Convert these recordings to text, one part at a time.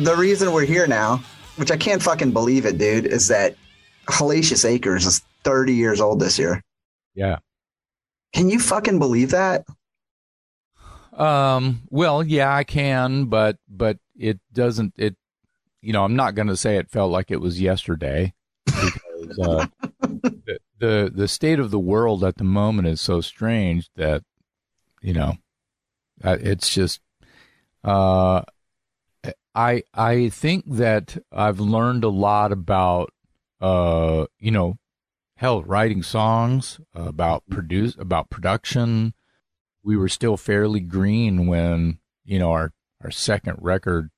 The reason we're here now, which I can't fucking believe it, dude, is that Hellacious Acres is 30 years old this year. Yeah. Can you fucking believe that? Um, well, yeah, I can, but but it doesn't. It, you know, I'm not going to say it felt like it was yesterday because uh, the, the the state of the world at the moment is so strange that you know, it's just. Uh, I I think that I've learned a lot about uh you know hell writing songs about produce about production. We were still fairly green when you know our our second record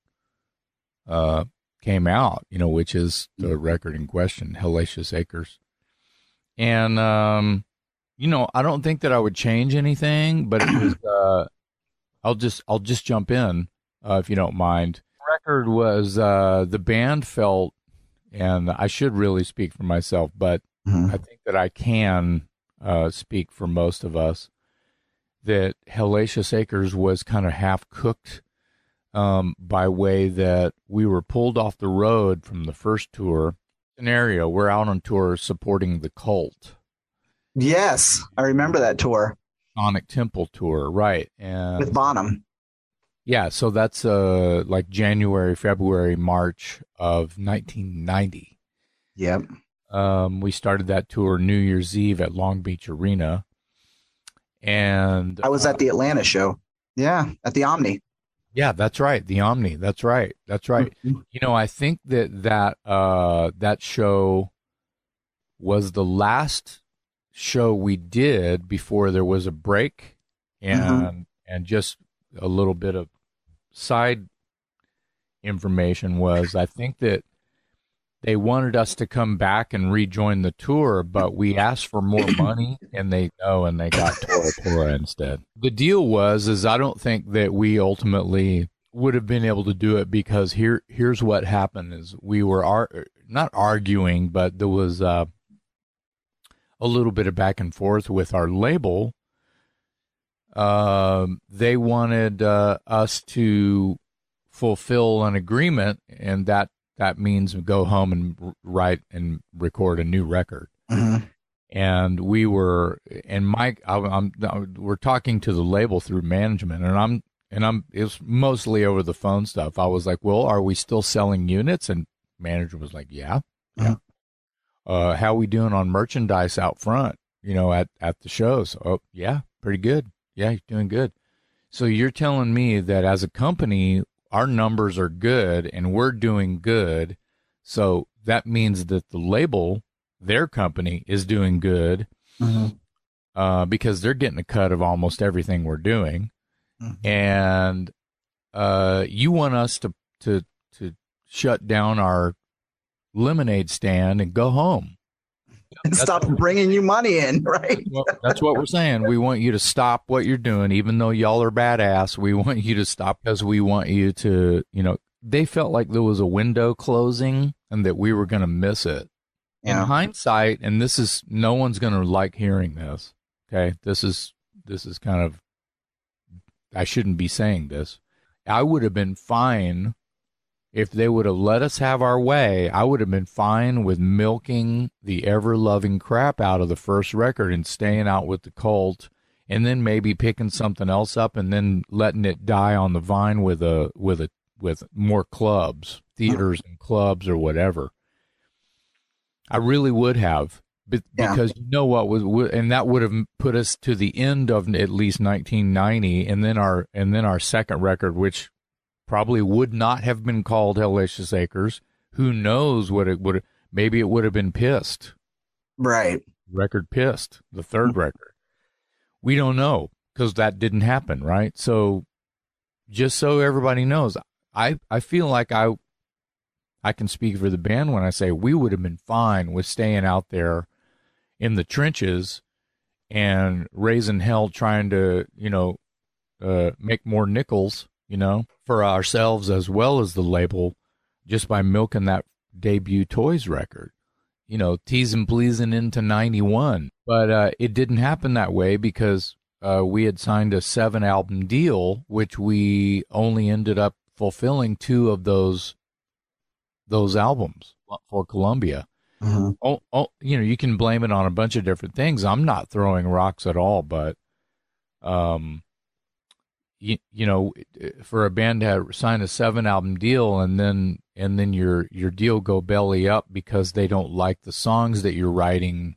uh came out you know which is the record in question hellacious acres. And um you know i don't think that i would change anything but it was uh i'll just i'll just jump in uh, if you don't mind record was uh the band felt and i should really speak for myself but Mhm. i think that i can uh speak for most of us that Hellacious Acres was kind of half cooked um, by way that we were pulled off the road from the first tour scenario. We're out on tour supporting the cult Yes, I remember that tour Sonic Temple tour, right? And with Bonham. Yeah, so that's uh like January, February, March of 1990. Yep. Um, we started that tour New Year's Eve at Long Beach Arena, and I was at the Atlanta show. Yeah, at the Omni. Yeah, that's right. The Omni. That's right. That's right. You know, I think that that uh that show was the last show we did before there was a break and and just a little bit of side information was I think that they wanted us to come back and rejoin the tour, but we asked for more money and they no and they got Tora Tora instead. The deal was is I don't think that we ultimately would have been able to do it because here here's what happened is we were ar- not arguing, but there was uh, a little bit of back and forth with our label. Um, they wanted uh, us to fulfill an agreement, and that that means go home and write and record a new record. Mhm. And we were, and Mike, I, I'm, we're talking to the label through management, and I'm, and I'm, it's mostly over the phone stuff. I was like, well, are we still selling units? And manager was like, yeah, yeah. Uh, how we doing on merchandise out front? You know, at at the shows? Oh, yeah, pretty good. Yeah, you're doing good. So you're telling me that as a company, our numbers are good and we're doing good. So that means that the label, their company, is doing good Mhm. uh, because they're getting a cut of almost everything we're doing. Mhm. And uh, you want us to to to shut down our lemonade stand and go home. And stop bringing you money in, right? Well, that's what we're saying. We want you to stop what you're doing, even though y'all are badass. We want you to stop because we want you to, you know, they felt like there was a window closing and that we were going to miss it. In hindsight, and this is no one's going to like hearing this. Okay, this is this is kind of I shouldn't be saying this. I would have been fine if they would have let us have our way. I would have been fine with milking the ever loving crap out of the first record and staying out with the cult and then maybe picking something else up and then letting it die on the vine with a with a with more clubs, theaters and clubs or whatever. I really would have, but Yeah. because you know what was, and that would have put us to the end of at least 1990, and then our and then our second record, which probably would not have been called Hellacious Acres. Who knows what it would? Maybe it would have been Pissed Right. record Pissed, the third record. We don't know because that didn't happen, right? So, just so everybody knows, I I feel like I I can speak for the band when I say we would have been fine with staying out there in the trenches and raising hell trying to, you know, uh, make more nickels, you know, for ourselves as well as the label just by milking that debut Toys record. You know, teasing pleasing into 91. But uh, it didn't happen that way because uh, we had signed a seven album deal, which we only ended up fulfilling two of those those albums for Columbia. Mm-hmm. Oh, oh, you know, you can blame it on a bunch of different things. I'm not throwing rocks at all, but um, you, you know, for a band to sign a seven album deal and then and then your your deal go belly up because they don't like the songs that you're writing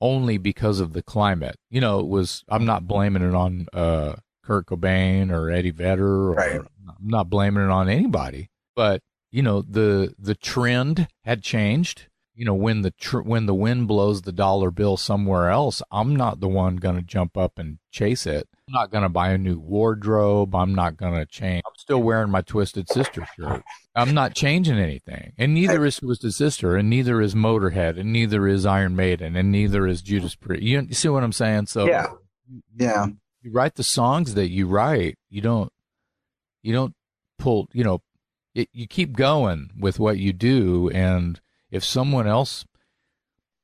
only because of the climate. You know, it was I'm not blaming it on uh, Kurt Cobain or Eddie Vedder or Right. I'm not blaming it on anybody. But, you know, the the trend had changed. You know, when the tr- when the wind blows the dollar bill somewhere else, I'm not the one going to jump up and chase it. I'm not going to buy a new wardrobe. I'm not going to change. I'm still wearing my Twisted Sister shirt. I'm not changing anything. And neither is Twisted Sister, and neither is Motorhead, and neither is Iron Maiden, and neither is Judas Priest. You, you see what I'm saying? So Yeah. Yeah. you write the songs that you write. You don't you don't pull. You know, it, you keep going with what you do, and if someone else,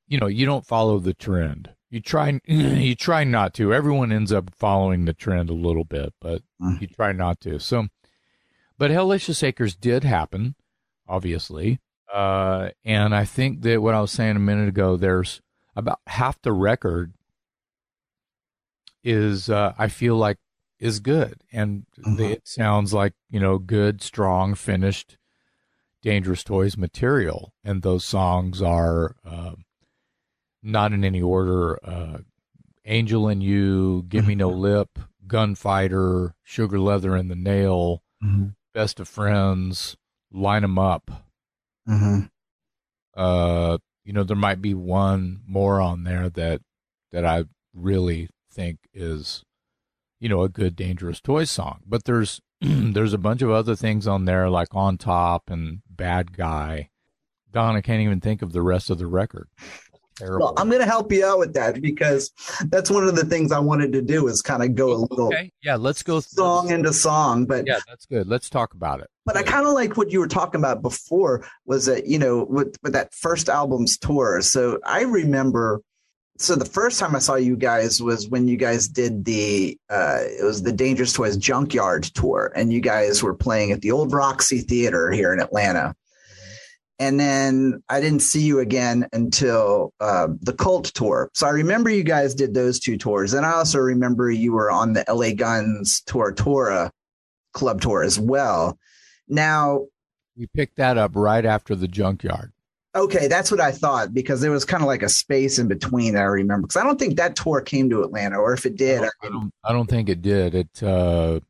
you know, you don't follow the trend. You try you try not to. Everyone ends up following the trend a little bit, but Mm. you try not to. So, but Hellacious Acres did happen, obviously. Uh, and I think that what I was saying a minute ago, there's about half the record is uh, I feel like is good, and Mhm. it sounds like you know good, strong, finished, Dangerous Toys material, and those songs are uh, not in any order. Uh, Angel and You, Give Me No Lip, Gunfighter, Sugar Leather and the Nail, Mm-hmm. Best of Friends, Line 'em Up. Mm-hmm. Uh, you know, there might be one more on there that that I really think is, you know, a good Dangerous Toy song. But there's there's a bunch of other things on there like On Top and Bad Guy. Don, I can't even think of the rest of the record. Terrible. Well, I'm going to help you out with that because that's one of the things I wanted to do is kind of go a little okay. Yeah, let's go song into song. But Yeah, that's good. Let's talk about it. but I kind of like what you were talking about before was that you know with with that first album's tour. So I remember. So the first time I saw you guys was when you guys did the uh, it was the Dangerous Toys Junkyard tour, and you guys were playing at the old Roxy Theater here in Atlanta. And then I didn't see you again until uh, the Cult tour. So I remember you guys did those two tours, and I also remember you were on the LA Guns tour, Tora club tour as well. Now, We picked that up right after the junkyard. okay, that's what I thought because there was kind of like a space in between. I remember because I don't think that tour came to Atlanta, or if it did, I I don't, I don't think it did. It uh,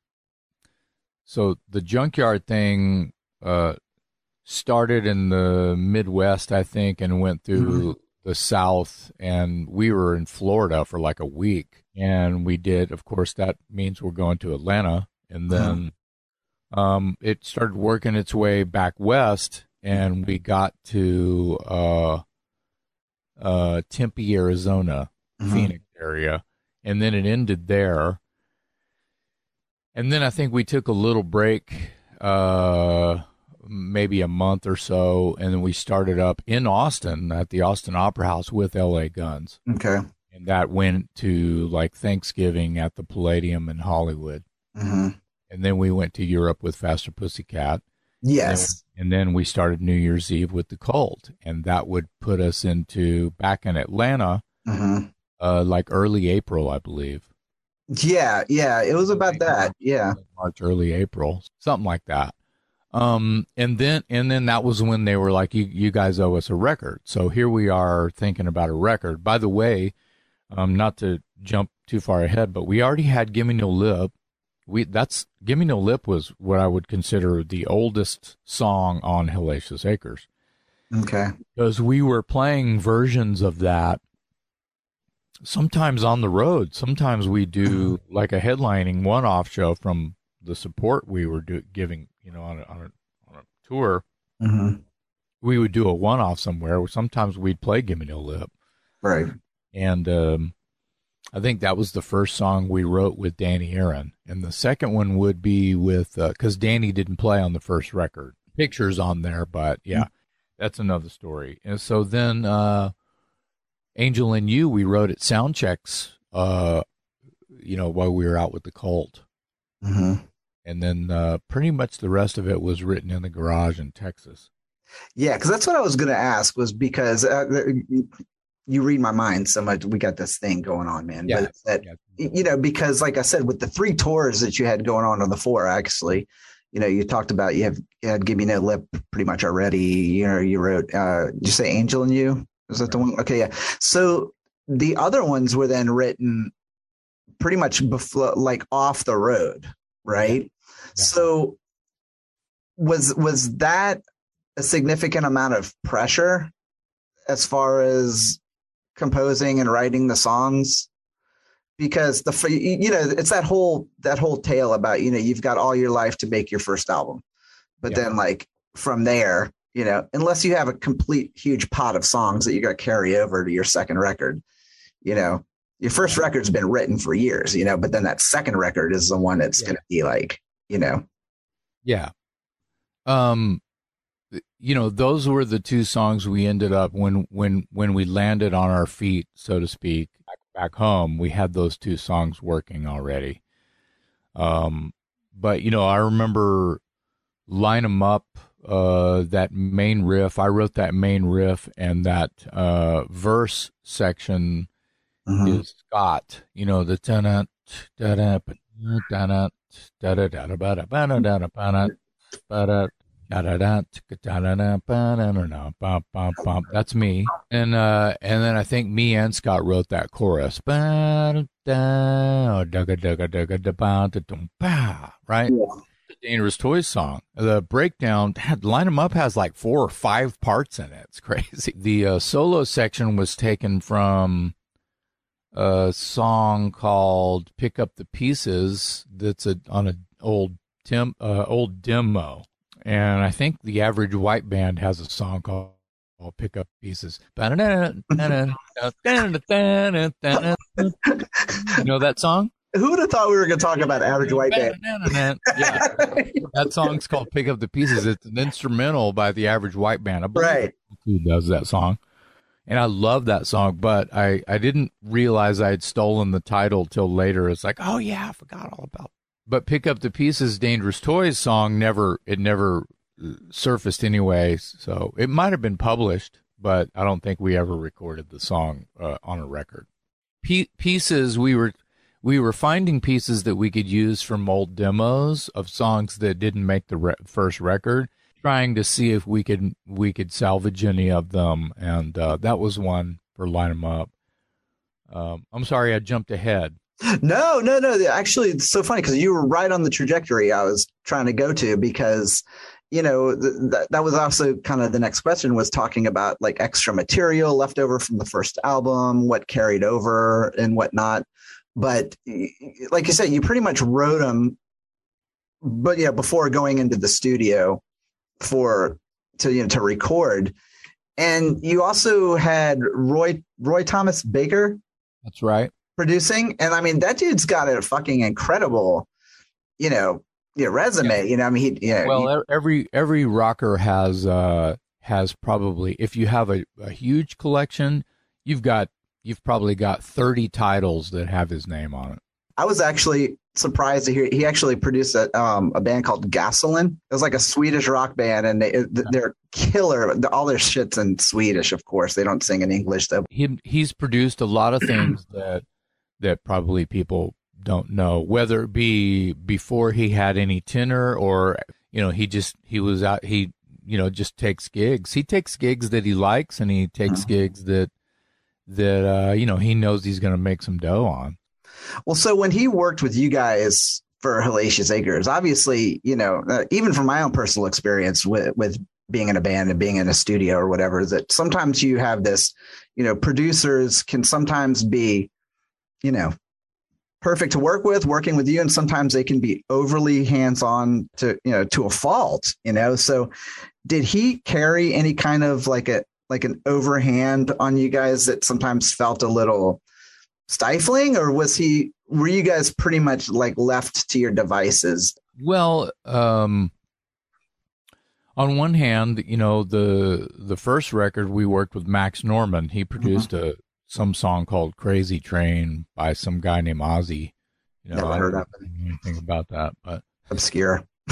so the junkyard thing uh, started in the Midwest, I think, and went through the South, and we were in Florida for like a week, and we did. Of course, that means we're going to Atlanta, and then um, it started working its way back west, and we got to uh, uh, Tempe, Arizona. Mhm. Phoenix area, and then it ended there. And then I think we took a little break, uh, maybe a month or so, and then we started up in Austin at the Austin Opera House with L.A. Guns, okay. and that went to like Thanksgiving at the Palladium in Hollywood, hmm and then we went to Europe with Faster Pussycat, Yes. and then we started New Year's Eve with the Cult, and that would put us into back in Atlanta, hmm uh, like early April, I believe. Yeah. Yeah. It was about that. Yeah. March, early April, something like that. Um, and then and then that was when they were like, "You you guys owe us a record." So here we are thinking about a record. By the way, um, not to jump too far ahead, but we already had "Gimme No Lip." We that's "Gimme No Lip" was what I would consider the oldest song on Hellacious Acres Okay. because we were playing versions of that sometimes on the road. Sometimes we do like a headlining one-off show from the support we were do- giving, you know, on a, on a, on a tour. hmm We would do a one-off somewhere. Sometimes we'd play "Give Me No Lip," Right. and um, I think that was the first song we wrote with Danny Aaron, and the second one would be with because Danny didn't play on the first record. Pictures on there, but yeah, that's another story. And so then, uh, Angel and You, we wrote at sound checks, uh, you know, while we were out with the cult. hmm and then uh, pretty much the rest of it was written in the garage in Texas. Yeah, because that's what I was going to ask was because uh, you read my mind so much. We got this thing going on, man. Yeah. But that, Yeah. you know, because like I said, with the three tours that you had going on, or the four actually, you know, you talked about you have you had "Give Me No Lip" pretty much already. You know, you wrote. Uh, did you say "Angel and You"? Was that the one? Okay, yeah. So the other ones were then written pretty much before, like off the road, right? So was was that a significant amount of pressure as far as composing and writing the songs because the you know it's that whole that whole tale about you know you've got all your life to make your first album but Yeah. then like from there you know unless you have a complete huge pot of songs that you got to carry over to your second record you know your first record's been written for years you know but then that second record is the one that's Yeah. going to be like you know Yeah. Um you know, those were the two songs we ended up when when when we landed on our feet, so to speak, back, back home, we had those two songs working already. Um but you know, I remember line 'em up uh that main riff. I wrote that main riff and that uh verse section Mhm. is Scott. You know, the da da da that's me, and uh, and then I think me and Scott wrote that chorus. Right, the Dangerous Toys song. The breakdown had Line 'Em Up has like four or five parts in it. It's crazy. The uh, solo section was taken from a song called "Pick Up the Pieces." That's a on a old Tim uh, old demo, and I think the Average White Band has a song called. called Pick up pieces. You know that song? Who would have thought we were going to talk about average white band? Yeah, that song's called "Pick Up the Pieces." It's an instrumental by the Average White Band. I believe right. who does that song, and I love that song. But I I didn't realize I had stolen the title till later. It's like, oh yeah, I forgot all about. It. But "Pick Up the Pieces," Dangerous Toys song never it never uh, surfaced anyway. So it might have been published, but I don't think we ever recorded the song uh, on a record. P- pieces we were we were finding pieces that we could use from old demos of songs that didn't make the re- first record trying to see if we could we could salvage any of them and uh, that was one for line them up um, i'm sorry i jumped ahead No, no, no. Actually, it's so funny because you were right on the trajectory I was trying to go to because, you know, th- that that was also kind of the next question was talking about like extra material left over from the first album, what carried over and whatnot. But like you said, you pretty much wrote them, but yeah, before going into the studio for to you know to record. And you also had Roy Roy Thomas Baker that's right producing. And I mean, that dude's got a fucking incredible, you know, you know, resume. You know, I mean, he, yeah, well he- every every rocker has uh has probably if you have a, a huge collection you've got you've probably got 30 titles that have his name on it I was actually surprised to hear he actually produced a, um, a band called Gasoline. It was like a Swedish rock band, and they, they're killer. All their shit's in Swedish, of course. They don't sing in English though. he he's produced a lot of things that that probably people don't know whether it be before he had any tenor or you know he just he was out he you know just takes gigs he takes gigs that he likes and he takes Mhm. gigs that that uh you know he knows he's going to make some dough on Well, so when he worked with you guys for Hellacious Acres, obviously, you know, uh, even from my own personal experience with with being in a band and being in a studio or whatever, that sometimes you have this, you know, producers can sometimes be, you know, perfect to work with, working with you, and sometimes they can be overly hands on to, you know, to a fault, you know. So, did he carry any kind of like a like an overhand on you guys that sometimes felt a little stifling or was he were you guys pretty much like left to your devices Well, um, on one hand, you know the the first record we worked with Max Norman. He produced a some song called "Crazy Train" by some guy named Ozzy. You know, Never I heard don't know anything about that, but obscure.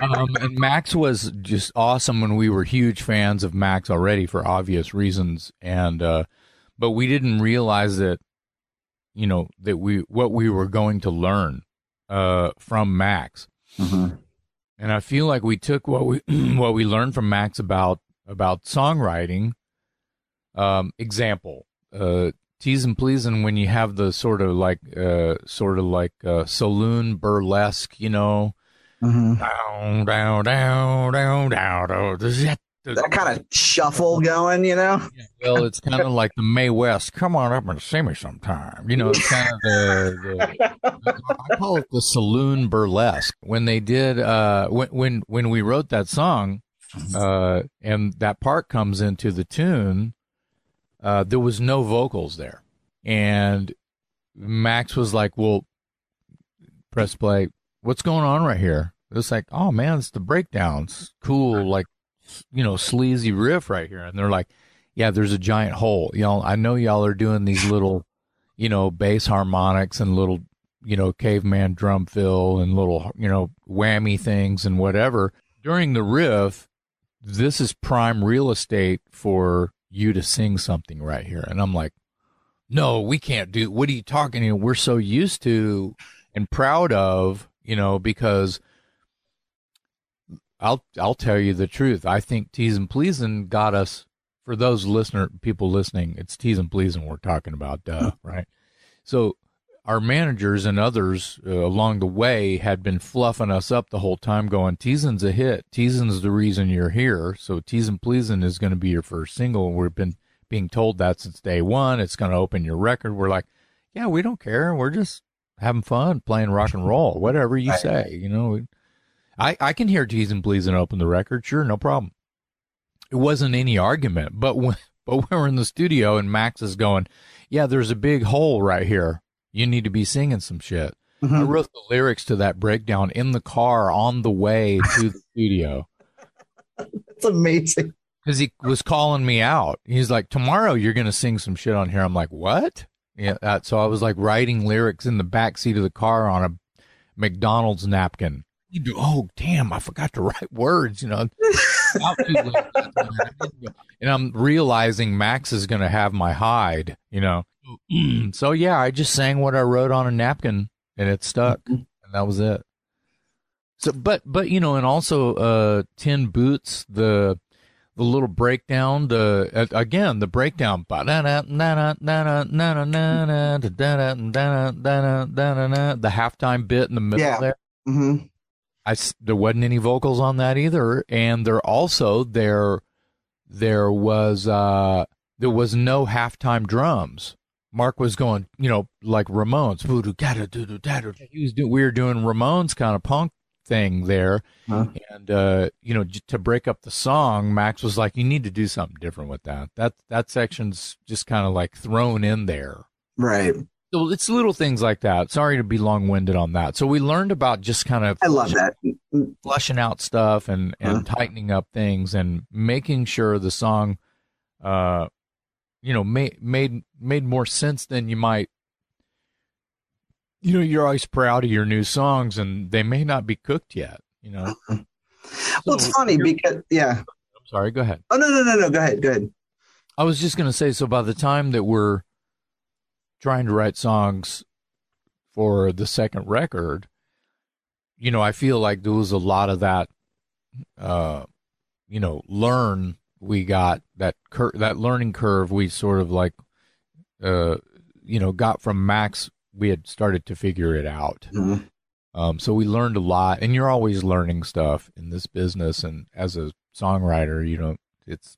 um, and Max was just awesome when we were huge fans of Max already for obvious reasons, and uh, but we didn't realize that you know that we what we were going to learn uh, from Max. Mm-hmm. And I feel like we took what we what we learned from Max about about songwriting. Um, example, uh, teasing pleasing when you have the sort of like uh, sort of like uh, saloon burlesque, you know, Mm-hmm. down down down down down. Down. That kind of shuffle going, you know. Well, it's kind of like the Mae West. Come on up and see me sometime. You know, it's kind of the, the I call it the saloon burlesque. When they did, uh, when when when we wrote that song, uh, and that part comes into the tune, uh, there was no vocals there, and Max was like, "Well, press play. What's going on right here?" It's like, "Oh man, it's the breakdowns. Cool, like." You know, sleazy riff right here, and they're like, yeah, there's a giant hole. Y'all, I know y'all are doing these little, you know, bass harmonics and little, you know, caveman drum fill and little, you know, whammy things and whatever. During the riff, this is prime real estate for you to sing something right here. And I'm like, no, we can't do, what are you talking? We're so used to and proud of, you know, because I'll, I'll tell you the truth. I think Teasing Pleasing got us for those listener people listening, it's tease and pleasing we're talking about, duh, right? So our managers and others uh, along the way had been fluffing us up the whole time, going, "Teasing's a hit. Teasing's the reason you're here. So tease and pleasing is going to be your first single." We've been being told that since day one. It's going to open your record. We're like, "Yeah, we don't care. We're just having fun, playing rock and roll, whatever you say." You know, I I can hear tease and pleasing open the record. Sure, no problem it wasn't any argument. But when but we're in the studio and Max is going, yeah, there's a big hole right here. You need to be singing some shit. Mm-hmm. I wrote the lyrics to that breakdown in the car on the way to the studio. It's amazing. Because he was calling me out. He's like, tomorrow you're going to sing some shit on here. I'm like, what? Yeah. That, so I was like writing lyrics in the back seat of the car on a McDonald's napkin. Oh, damn. I forgot to write words, you know. and I'm realizing Max is going to have my hide, you know. so yeah, I just sang what I wrote on a napkin and it stuck, and that was it. So, but but you know, and also uh, Ten Boots, the the little breakdown, the uh, again the breakdown, the halftime bit in the middle Yeah. there. Mm-hmm. I there wasn't any vocals on that either, and there also there there was uh there was no halftime drums. Mark was going, you know, like Ramones. He was doing, we were doing Ramones kind of punk thing there, Huh. and uh, you know, j- to break up the song, Max was like, "You need to do something different with that. That that section's just kind of like thrown in there." Right. So it's little things like that. Sorry to be long winded on that. So we learned about just kind of I love that. flushing out stuff and and tightening up things and making sure the song uh you know made made made more sense than you might you know you're always proud of your new songs and they may not be cooked yet you know Well, it's funny because yeah. i'm sorry go ahead Oh no no no no. Go ahead. Go ahead. i was just going to say so by the time that we're trying to write songs for the second record you know i feel like there was a lot of that uh you know learn we got that cur- that learning curve we sort of like uh you know got from max we had started to figure it out Mhm. um so we learned a lot and you're always learning stuff in this business and as a songwriter you know it's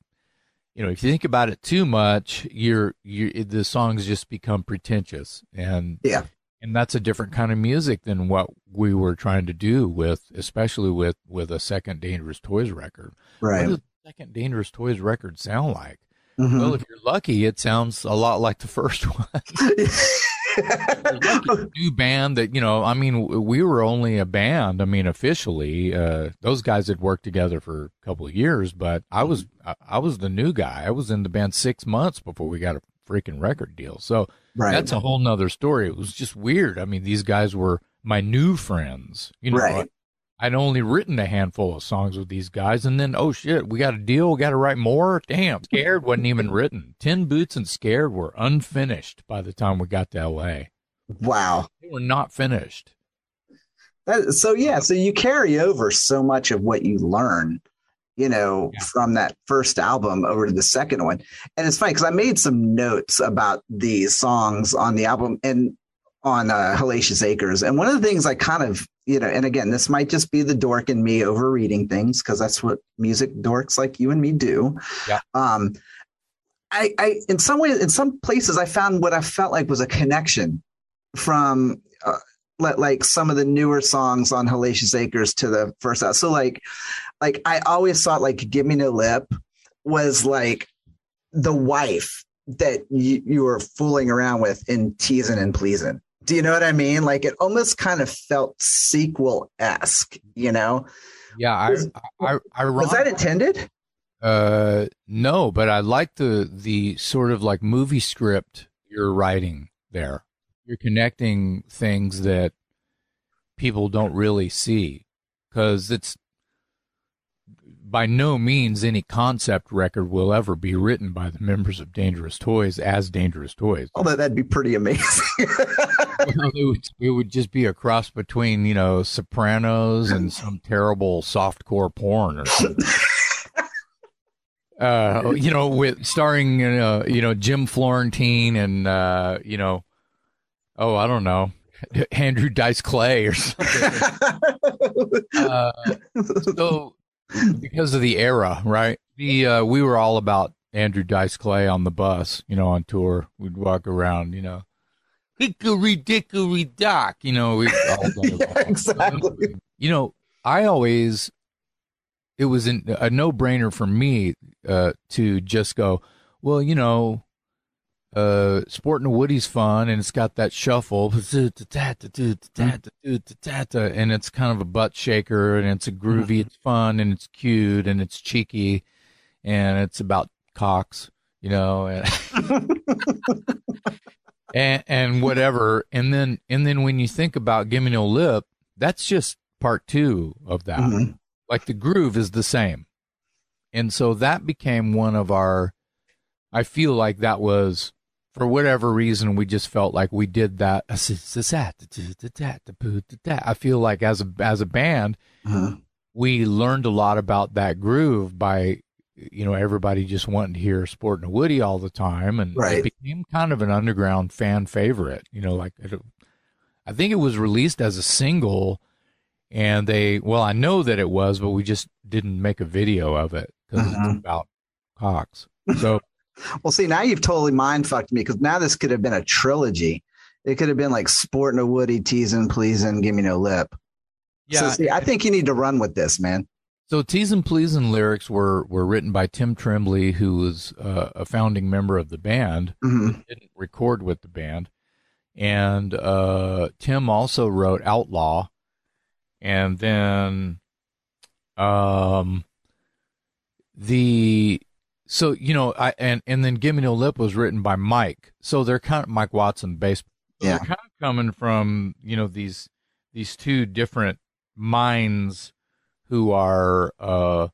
you know if you think about it too much you're you the songs just become pretentious and Yeah. and that's a different kind of music than what we were trying to do with especially with with a second dangerous toys record Right. what does the second dangerous toys record sound like Mhm. well if you're lucky it sounds a lot like the first one lucky new band that you know i mean we were only a band i mean officially uh those guys had worked together for a couple of years but i was I, I was the new guy i was in the band six months before we got a freaking record deal so right. that's a whole nother story it was just weird i mean these guys were my new friends. You know, Right. I'd only written a handful of songs with these guys, and then oh shit, we got a deal. Got to write more. Damn, Scared wasn't even written. Ten Boots and Scared were unfinished by the time we got to L.A. Wow. They were not finished. That, so yeah, so you carry over so much of what you learn, you know, Yeah. from that first album over to the second one. And it's funny because I made some notes about these songs on the album and on uh, Hellacious Acres. And one of the things I kind of, you know, and again, this might just be the dork in me overreading things because that's what music dorks like you and me do. Yeah. Um, I, I, in some ways, in some places, I found what I felt like was a connection from uh, li- like some of the newer songs on Hellacious Acres to the first out. So like, like I always thought like "Give Me No Lip" was like the wife that you, you were fooling around with in teasing and pleasing. Do you know what I mean? Like it almost kind of felt sequel esque. You know, Yeah, I, Was- I, I, was that intended? Uh, no, but I like the the sort of like movie script you're writing there. You're connecting things that people don't really see because it's by no means any concept record will ever be written by the members of Dangerous Toys as Dangerous Toys. Although that'd be pretty amazing. Well, it, would, it would just be a cross between you know Sopranos and some terrible softcore porn or something. uh, you know, with starring uh, you know Jim Florentine and uh, you know, oh I don't know, Andrew Dice Clay or something. uh, so because of the era, right? The uh, we were all about Andrew Dice Clay on the bus, you know, on tour. We'd walk around, you know, hickory dickory dock, you know. We all Yeah, exactly. you know, I always it was an, a no brainer for me uh, to just go, well, you know, uh, sporting a Woody's fun and it's got that shuffle, and it's kind of a butt shaker and it's a groovy, it's fun and it's cute and it's cheeky and it's about cocks, you know, and and, and whatever. And then and then when you think about Gimme No Lip, that's just part two of that Mhm. like the groove is the same. And so that became one of our I feel like that was for whatever reason we just felt like we did that I feel like as a as a band Mhm. we learned a lot about that groove by you know everybody just wanting to hear Sport and Woody all the time and Right. it became kind of an underground fan favorite you know like it, I think it was released as a single and they well I know that it was but we just didn't make a video of it because it's Mhm. about cocks so Well, see, now you've totally mind fucked me because now this could have been a trilogy. It could have been like sporting a Woody, teasing, pleasing, give me no lip. So, see, I think you need to run with this, man. So Please and lyrics were were written by Tim Trembley, who was uh, a founding member of the band. hmm Didn't record with the band, and uh, Tim also wrote Outlaw, and then um the so you know I and and then Gimme No Lip was written by Mike. So they're kind of Mike Watson bass. So Yeah. They're kind of coming from you know these these two different minds who are uh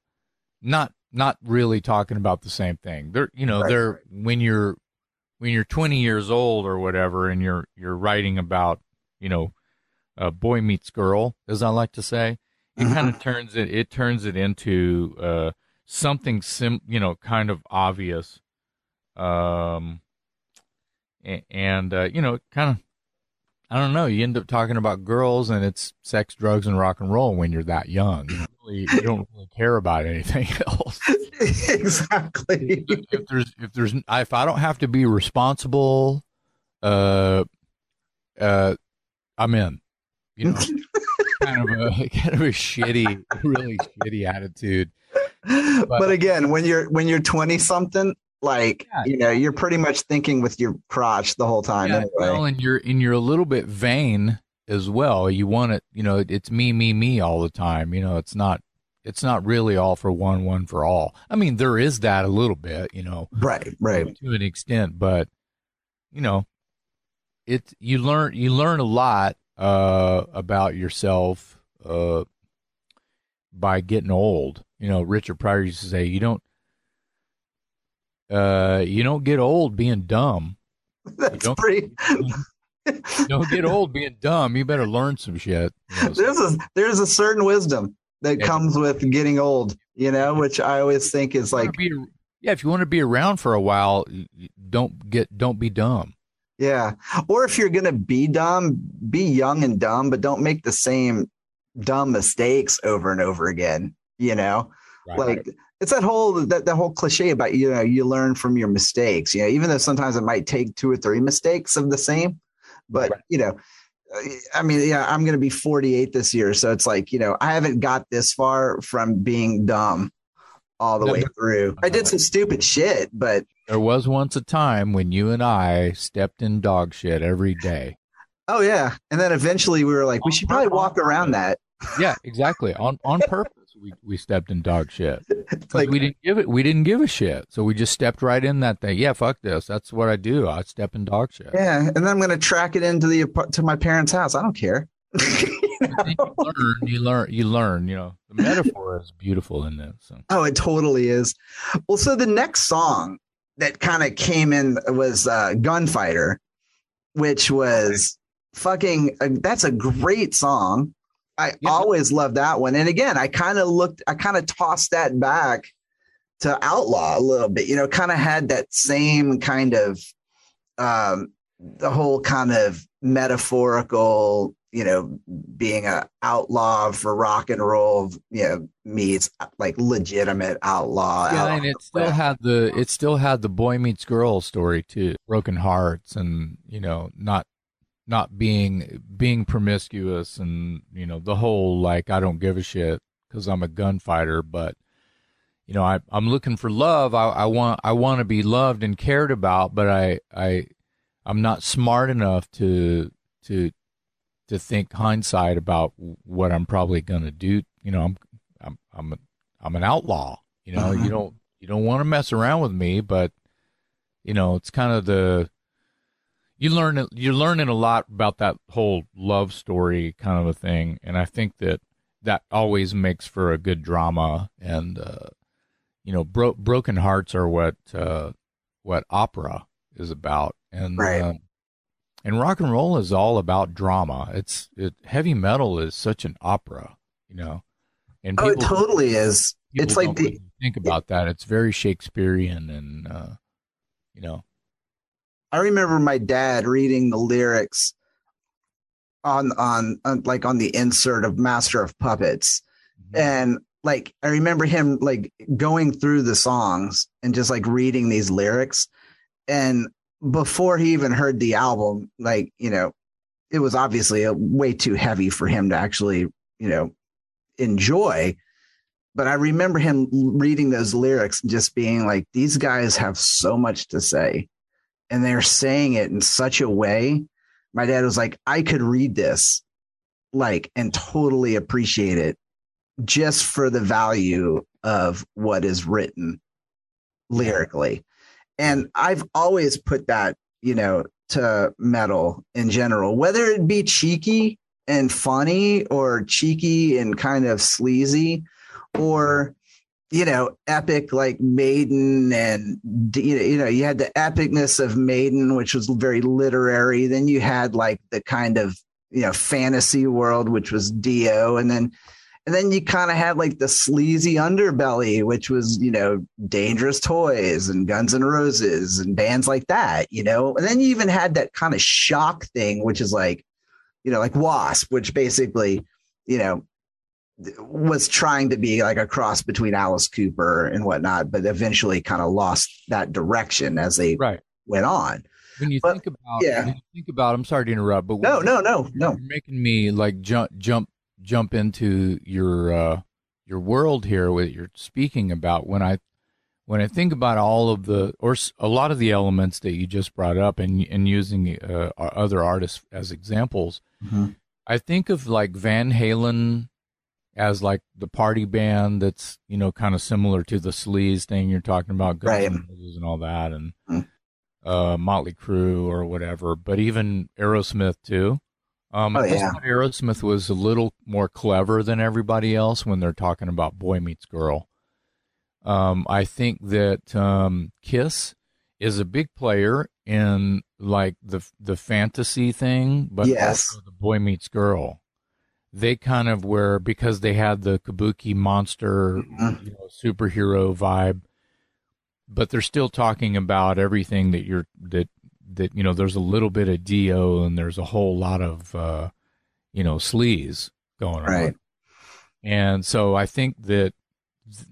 not not really talking about the same thing. They're you know Right, they're when you're when you're 20 years old or whatever and you're you're writing about you know uh, boy meets girl as I like to say it Mhm. kind of turns it it turns it into uh something sim you know kind of obvious um and uh you know kind of I don't know. You end up talking about girls, and it's sex, drugs, and rock and roll when you're that young. You, don't really, you don't really care about anything else. exactly. If there's, if there's, if I don't have to be responsible, uh, uh, I'm in. You know, kind of a kind of a shitty, really shitty attitude. but again, when you're when you're twenty something, like Yeah. you know, you're pretty much thinking with your crotch the whole time. Yeah, anyway. well, and you're and you're a little bit vain as well. You want it, you know, it's me, me, me all the time. You know, it's not it's not really all for one, one for all. I mean, there is that a little bit, you know, right, right. to an extent, but you know, it you learn you learn a lot uh, about yourself uh, by getting old. You know, Richard Pryor used to say, "You don't, uh, you don't get old being dumb. That's pretty. you don't get old being dumb. You better learn some shit." You know, so- there's a there's a certain wisdom that Yeah. comes with getting old, you know, which I always think is like, be- yeah, if you want to be around for a while, don't get don't be dumb. yeah. Or if you're gonna be dumb, be young and dumb, but don't make the same dumb mistakes over and over again. You know, like it's that whole that, that whole cliche about you know you learn from your mistakes. You know, even though sometimes it might take two or three mistakes of the same, but Right. you know. I mean, yeah, I'm going to be 48 this year, so it's like you know I haven't got this far from being dumb all the No, way through. I did some stupid shit, but there was once a time when you and I stepped in dog shit every day. oh yeah, and then eventually we were like, we should probably walk around that. Yeah, exactly. On on purpose, we, we stepped in dog shit. Like we didn't give it. We didn't give a shit. So we just stepped right in that thing. Yeah, fuck this. That's what I do. I step in dog shit. yeah, and then I'm going to track it into the to my parents' house. I don't care. Then you learn. You learn. You learn. You know, the metaphor is beautiful in this. So. Oh, it totally is. Well, so the next song that kind of came in was uh, Gunfighter, which was fucking, uh, that's a great song. I Yeah. always loved that one. And again, I kind of looked, I kind of tossed that back to Outlaw a little bit, you know, kind of had that same kind of, um, the whole kind of metaphorical, you know, being a outlaw for rock and roll, you know, meets like legitimate outlaw. Yeah, outlaw and it still rap. had the it still had the boy meets girl story too. Broken hearts and you know not not being being promiscuous and you know the whole like I don't give a shit because I'm a gunfighter, but you know I I'm looking for love. I, I want I want to be loved and cared about, but I I I'm not smart enough to to to think hindsight about what I'm probably gonna do. You know I'm I'm I'm a, I'm an outlaw. You know, Mhm. you don't you don't want to mess around with me, but you know, it's kind of the you learn you're learning a lot about that whole love story kind of a thing, and I think that that always makes for a good drama. And uh, you know, bro- broken hearts are what uh, what opera is about, and Right. um, and rock and roll is all about drama. It's it, heavy metal is such an opera, you know. And Oh, it totally is. It's like the really think about that. It's very Shakespearean, and uh, you know, I remember my dad reading the lyrics on on, on like on the insert of Master of Puppets, mm-hmm. and like I remember him like going through the songs and just like reading these lyrics, and before he even heard the album, like you know, it was obviously a, way too heavy for him to actually you know enjoy. But I remember him reading those lyrics and just being like, these guys have so much to say and they're saying it in such a way. My dad was like, I could read this like and totally appreciate it just for the value of what is written lyrically. And I've always put that, you know, to metal in general, whether it be cheeky and funny or cheeky and kind of sleazy or you know, epic like Maiden, and you know, you had the epicness of Maiden, which was very literary. Then you had like the kind of you know fantasy world, which was Dio, and then and then you kind of had like the sleazy underbelly, which was you know Dangerous Toys and Guns and Roses and bands like that, you know. And then you even had that kind of shock thing, which is like you know like Wasp, which basically you know was trying to be like a cross between Alice Cooper and whatnot, but eventually kind of lost that direction as they right. went on. When you But, think about, yeah. when you think about, I'm sorry to interrupt, but No, no, no, no. you're making me like jump, jump, jump into your uh, your world here. What you're speaking about when I when I think about all of the or a lot of the elements that you just brought up, and and using uh, other artists as examples, Mhm. I think of like Van Halen as like the party band that's you know kind of similar to the sleaze thing you're talking about, Guns Right. And all that, and Mm. uh, Motley Crue or whatever. But even Aerosmith too. Um, Oh, yeah. Aerosmith was a little more clever than everybody else when they're talking about boy meets girl. Um, I think that um, Kiss is a big player in like the the fantasy thing, but Yes. also the boy meets girl. They kind of were because they had the kabuki monster, Mhm. you know, superhero vibe, but they're still talking about everything that you're that that you know. There's a little bit of do and there's a whole lot of uh, you know sleaze going on, Right. and so I think that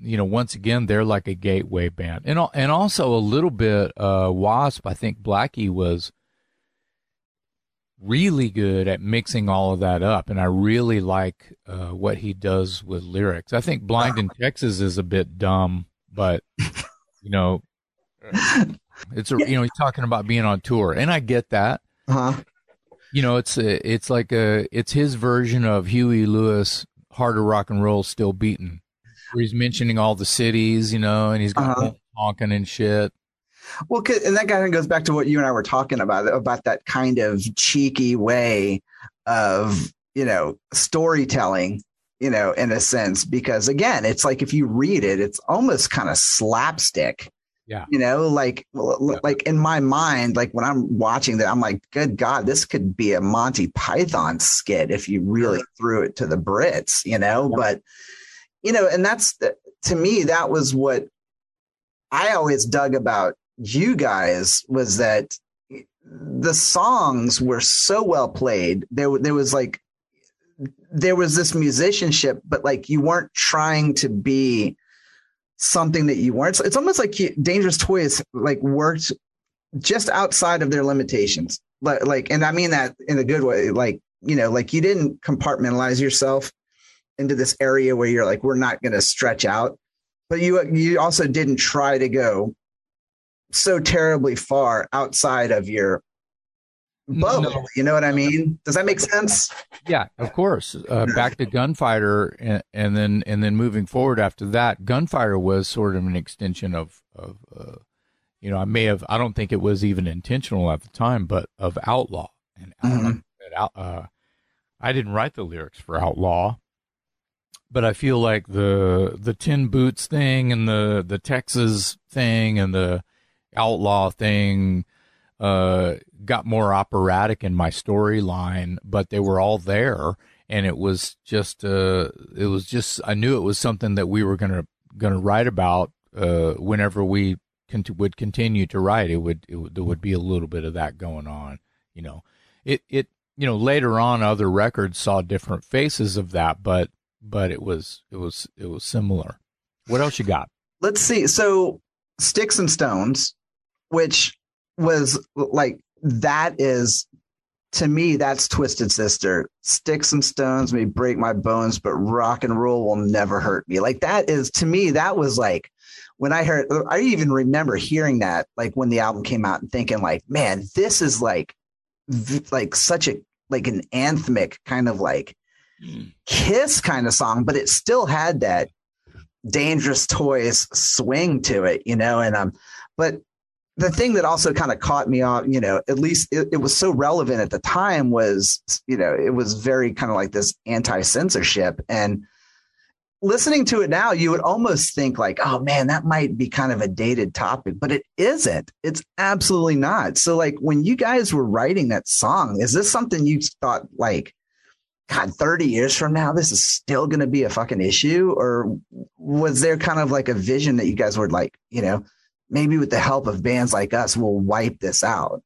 you know once again they're like a gateway band, and and also a little bit uh, Wasp. I think Blackie was really good at mixing all of that up, and I really like uh, what he does with lyrics. I think Blind in Texas is a bit dumb, but you know, it's a you know he's talking about being on tour, and I get that. Huh? You know, it's a, it's like a it's his version of Huey Lewis heart of rock and roll still beating, where he's mentioning all the cities, you know, and he's got Uh-huh. honking and shit. Well, and that kind of goes back to what you and I were talking about about that kind of cheeky way of you know storytelling, you know, in a sense, because again, it's like if you read it, it's almost kind of slapstick. Yeah. You know, like Yeah. like in my mind, like when I'm watching that, I'm like, good God, this could be a Monty Python skit if you really threw it to the Brits, you know. But you know, and that's to me, that was what I always dug about you guys was that the songs were so well played. There, there was like, there was this musicianship, but like you weren't trying to be something that you weren't. It's almost like Dangerous Toys like worked just outside of their limitations. Like, like, and I mean that in a good way. Like, you know, like you didn't compartmentalize yourself into this area where you're like, we're not going to stretch out but you you also didn't try to go so terribly far outside of your bubble. No. You know what I mean? Does that make sense? Yeah, of course. Uh, back to Gunfighter, and, and then and then moving forward after that, Gunfighter was sort of an extension of of uh, you know I may have I don't think it was even intentional at the time, but of Outlaw and Mhm. out, uh, I didn't write the lyrics for Outlaw, but I feel like the the Ten Boots thing and the the Texas thing and the Outlaw thing uh, got more operatic in my storyline, but they were all there, and it was just uh, it was just I knew it was something that we were gonna gonna write about uh, whenever we cont- would continue to write. It would, it would there would be a little bit of that going on, you know. It it you know later on other records saw different faces of that, but but it was it was it was similar. What else you got? Let's see. So Sticks and Stones, which was like that is to me that's Twisted Sister. Sticks and Stones may break my bones, but rock and roll will never hurt me. Like that is to me that was like when I heard I even remember hearing that like when the album came out and thinking like, man, this is like like such a like an anthemic kind of like kiss kind of song, but it still had that dangerous toys swing to it, you know. And um, but the thing that also kind of caught me off, you know, at least it, it was so relevant at the time was, you know, it was very kind of like this anti censorship and listening to it now, you would almost think like, oh man, that might be kind of a dated topic, but it isn't. It's absolutely not. So, like, when you guys were writing that song, is this something you thought like, God, 30 years from now, this is still going to be a fucking issue? Or was there kind of like a vision that you guys were like, you know, maybe with the help of bands like us, we'll wipe this out?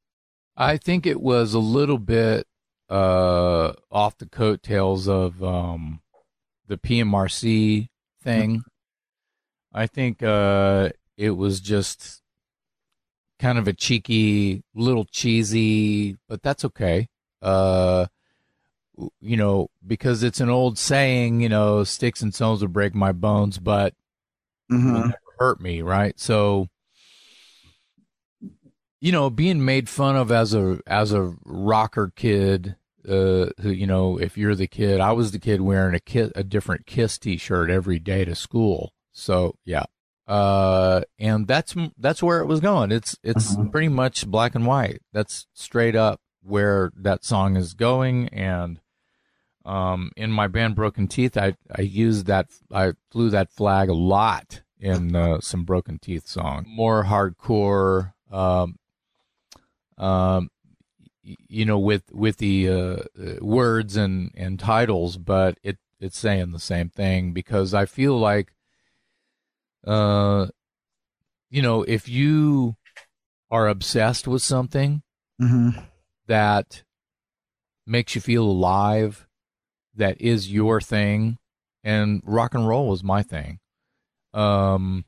I think it was a little bit uh, off the coattails of um, the PMRC thing. I think uh, it was just kind of a cheeky, little cheesy, but that's okay. Uh, you know, because it's an old saying, you know, sticks and stones will break my bones, but Mhm. hurt me, right? So, you know, being made fun of as a as a rocker kid, uh, who you know, if you're the kid, I was the kid wearing a kit a different Kiss T-shirt every day to school. So yeah, uh, and that's that's where it was going. It's it's Mhm. pretty much black and white. That's straight up where that song is going and um, in my band Broken Teeth, I I used that I flew that flag a lot in uh, some Broken Teeth song, More hardcore, um, um, you know, with with the uh, words and and titles, but it it's saying the same thing because I feel like, uh, you know, if you are obsessed with something mm-hmm. that makes you feel alive that is your thing and rock and roll was my thing um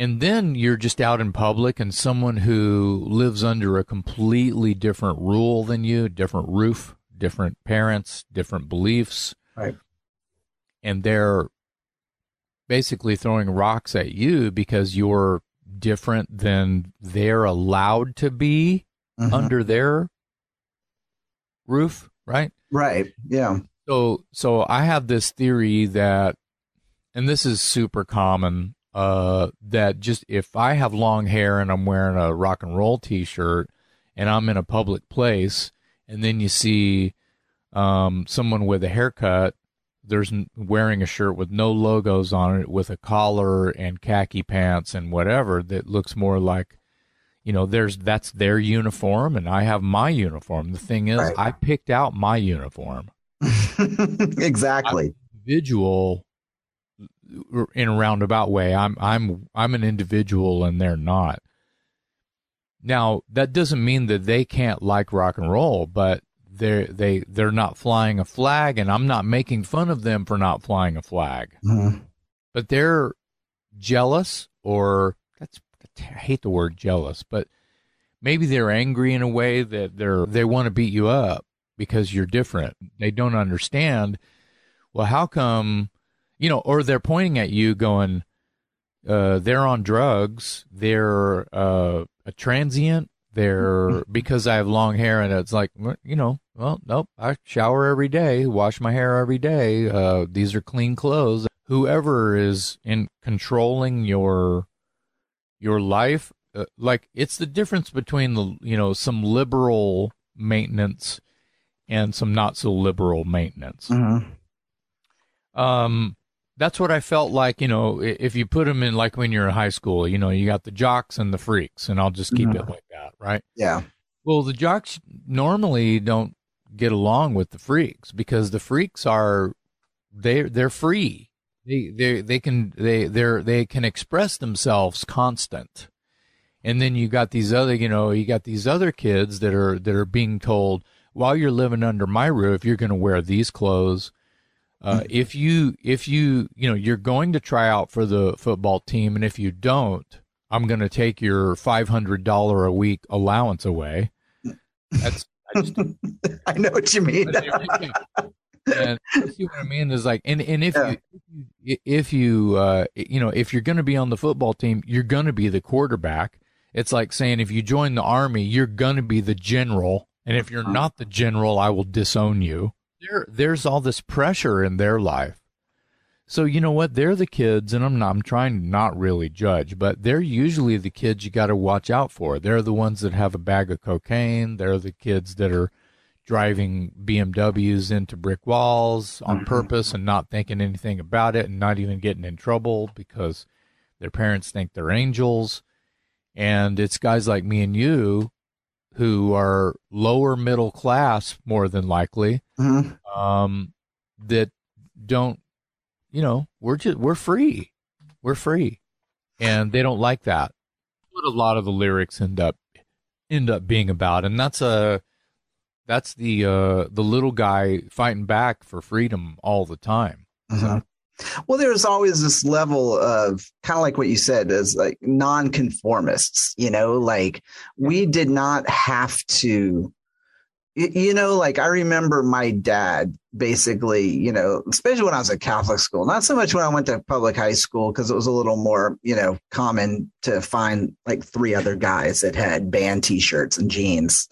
and then you're just out in public and someone who lives under a completely different rule than you different roof different parents different beliefs. Right. And they're basically throwing rocks at you because you're different than they're allowed to be mm-hmm. under their roof right? Right. Yeah. So, so I have this theory that, and this is super common, uh, that just if I have long hair and I'm wearing a rock and roll T-shirt, and I'm in a public place, and then you see um, someone with a haircut, there's wearing a shirt with no logos on it, with a collar and khaki pants and whatever that looks more like, you know, there's that's their uniform, and I have my uniform. The thing is, right. I picked out my uniform. exactly. individual in a roundabout way. I'm I'm I'm an individual and they're not. Now, that doesn't mean that they can't like rock and roll, but they're they they're not flying a flag and I'm not making fun of them for not flying a flag. Mm-hmm. But they're jealous or that's I hate the word jealous, but maybe they're angry in a way that they're they want to beat you up because you're different. They don't understand. Well, how come, you know, or they're pointing at you going, uh, they're on drugs, they're uh, a transient, they're because I have long hair and it's like, you know, well, nope, I shower every day, wash my hair every day. Uh, these are clean clothes. Whoever is in controlling your your life, uh, like it's the difference between the you know some liberal maintenance and some not so liberal maintenance. Mm-hmm. Um, that's what I felt like. You know, if you put them in like when you're in high school, you know, you got the jocks and the freaks, and I'll just keep mm-hmm. it like that, right? Yeah. Well, the jocks normally don't get along with the freaks because the freaks are they they're free. They they they can they they're they can express themselves constant. And then you got these other, you know, you got these other kids that are that are being told, while you're living under my roof, you're going to wear these clothes. Uh, mm-hmm. if you if you you know you're going to try out for the football team, and if you don't, I'm going to take your five hundred dollar a week allowance away. That's I, just, I know what you mean. and see what I mean is like, and and if yeah. you if you uh, you know if you're going to be on the football team, you're going to be the quarterback. It's like saying if you join the army, you're going to be the general and if you're not the general, I will disown you. There, there's all this pressure in their life. So you know what? They're the kids, and I'm not, I'm trying to not really judge, but they're usually the kids you got to watch out for. They're the ones that have a bag of cocaine. They're the kids that are driving BMWs into brick walls on mm-hmm. purpose and not thinking anything about it and not even getting in trouble because their parents think they're angels. And it's guys like me and you who are lower middle class more than likely mm-hmm. um, that don't you know we're just we're free. We're free. And they don't like that. What a lot of the lyrics end up end up being about. And that's a that's the uh the little guy fighting back for freedom all the time. Mm-hmm. so well, there's always this level of kind of like what you said as like nonconformists, you know, like we did not have to, you know, like I remember my dad basically, you know, especially when I was at Catholic school, not so much when I went to public high school because it was a little more, you know, common to find like three other guys that had band t shirts and jeans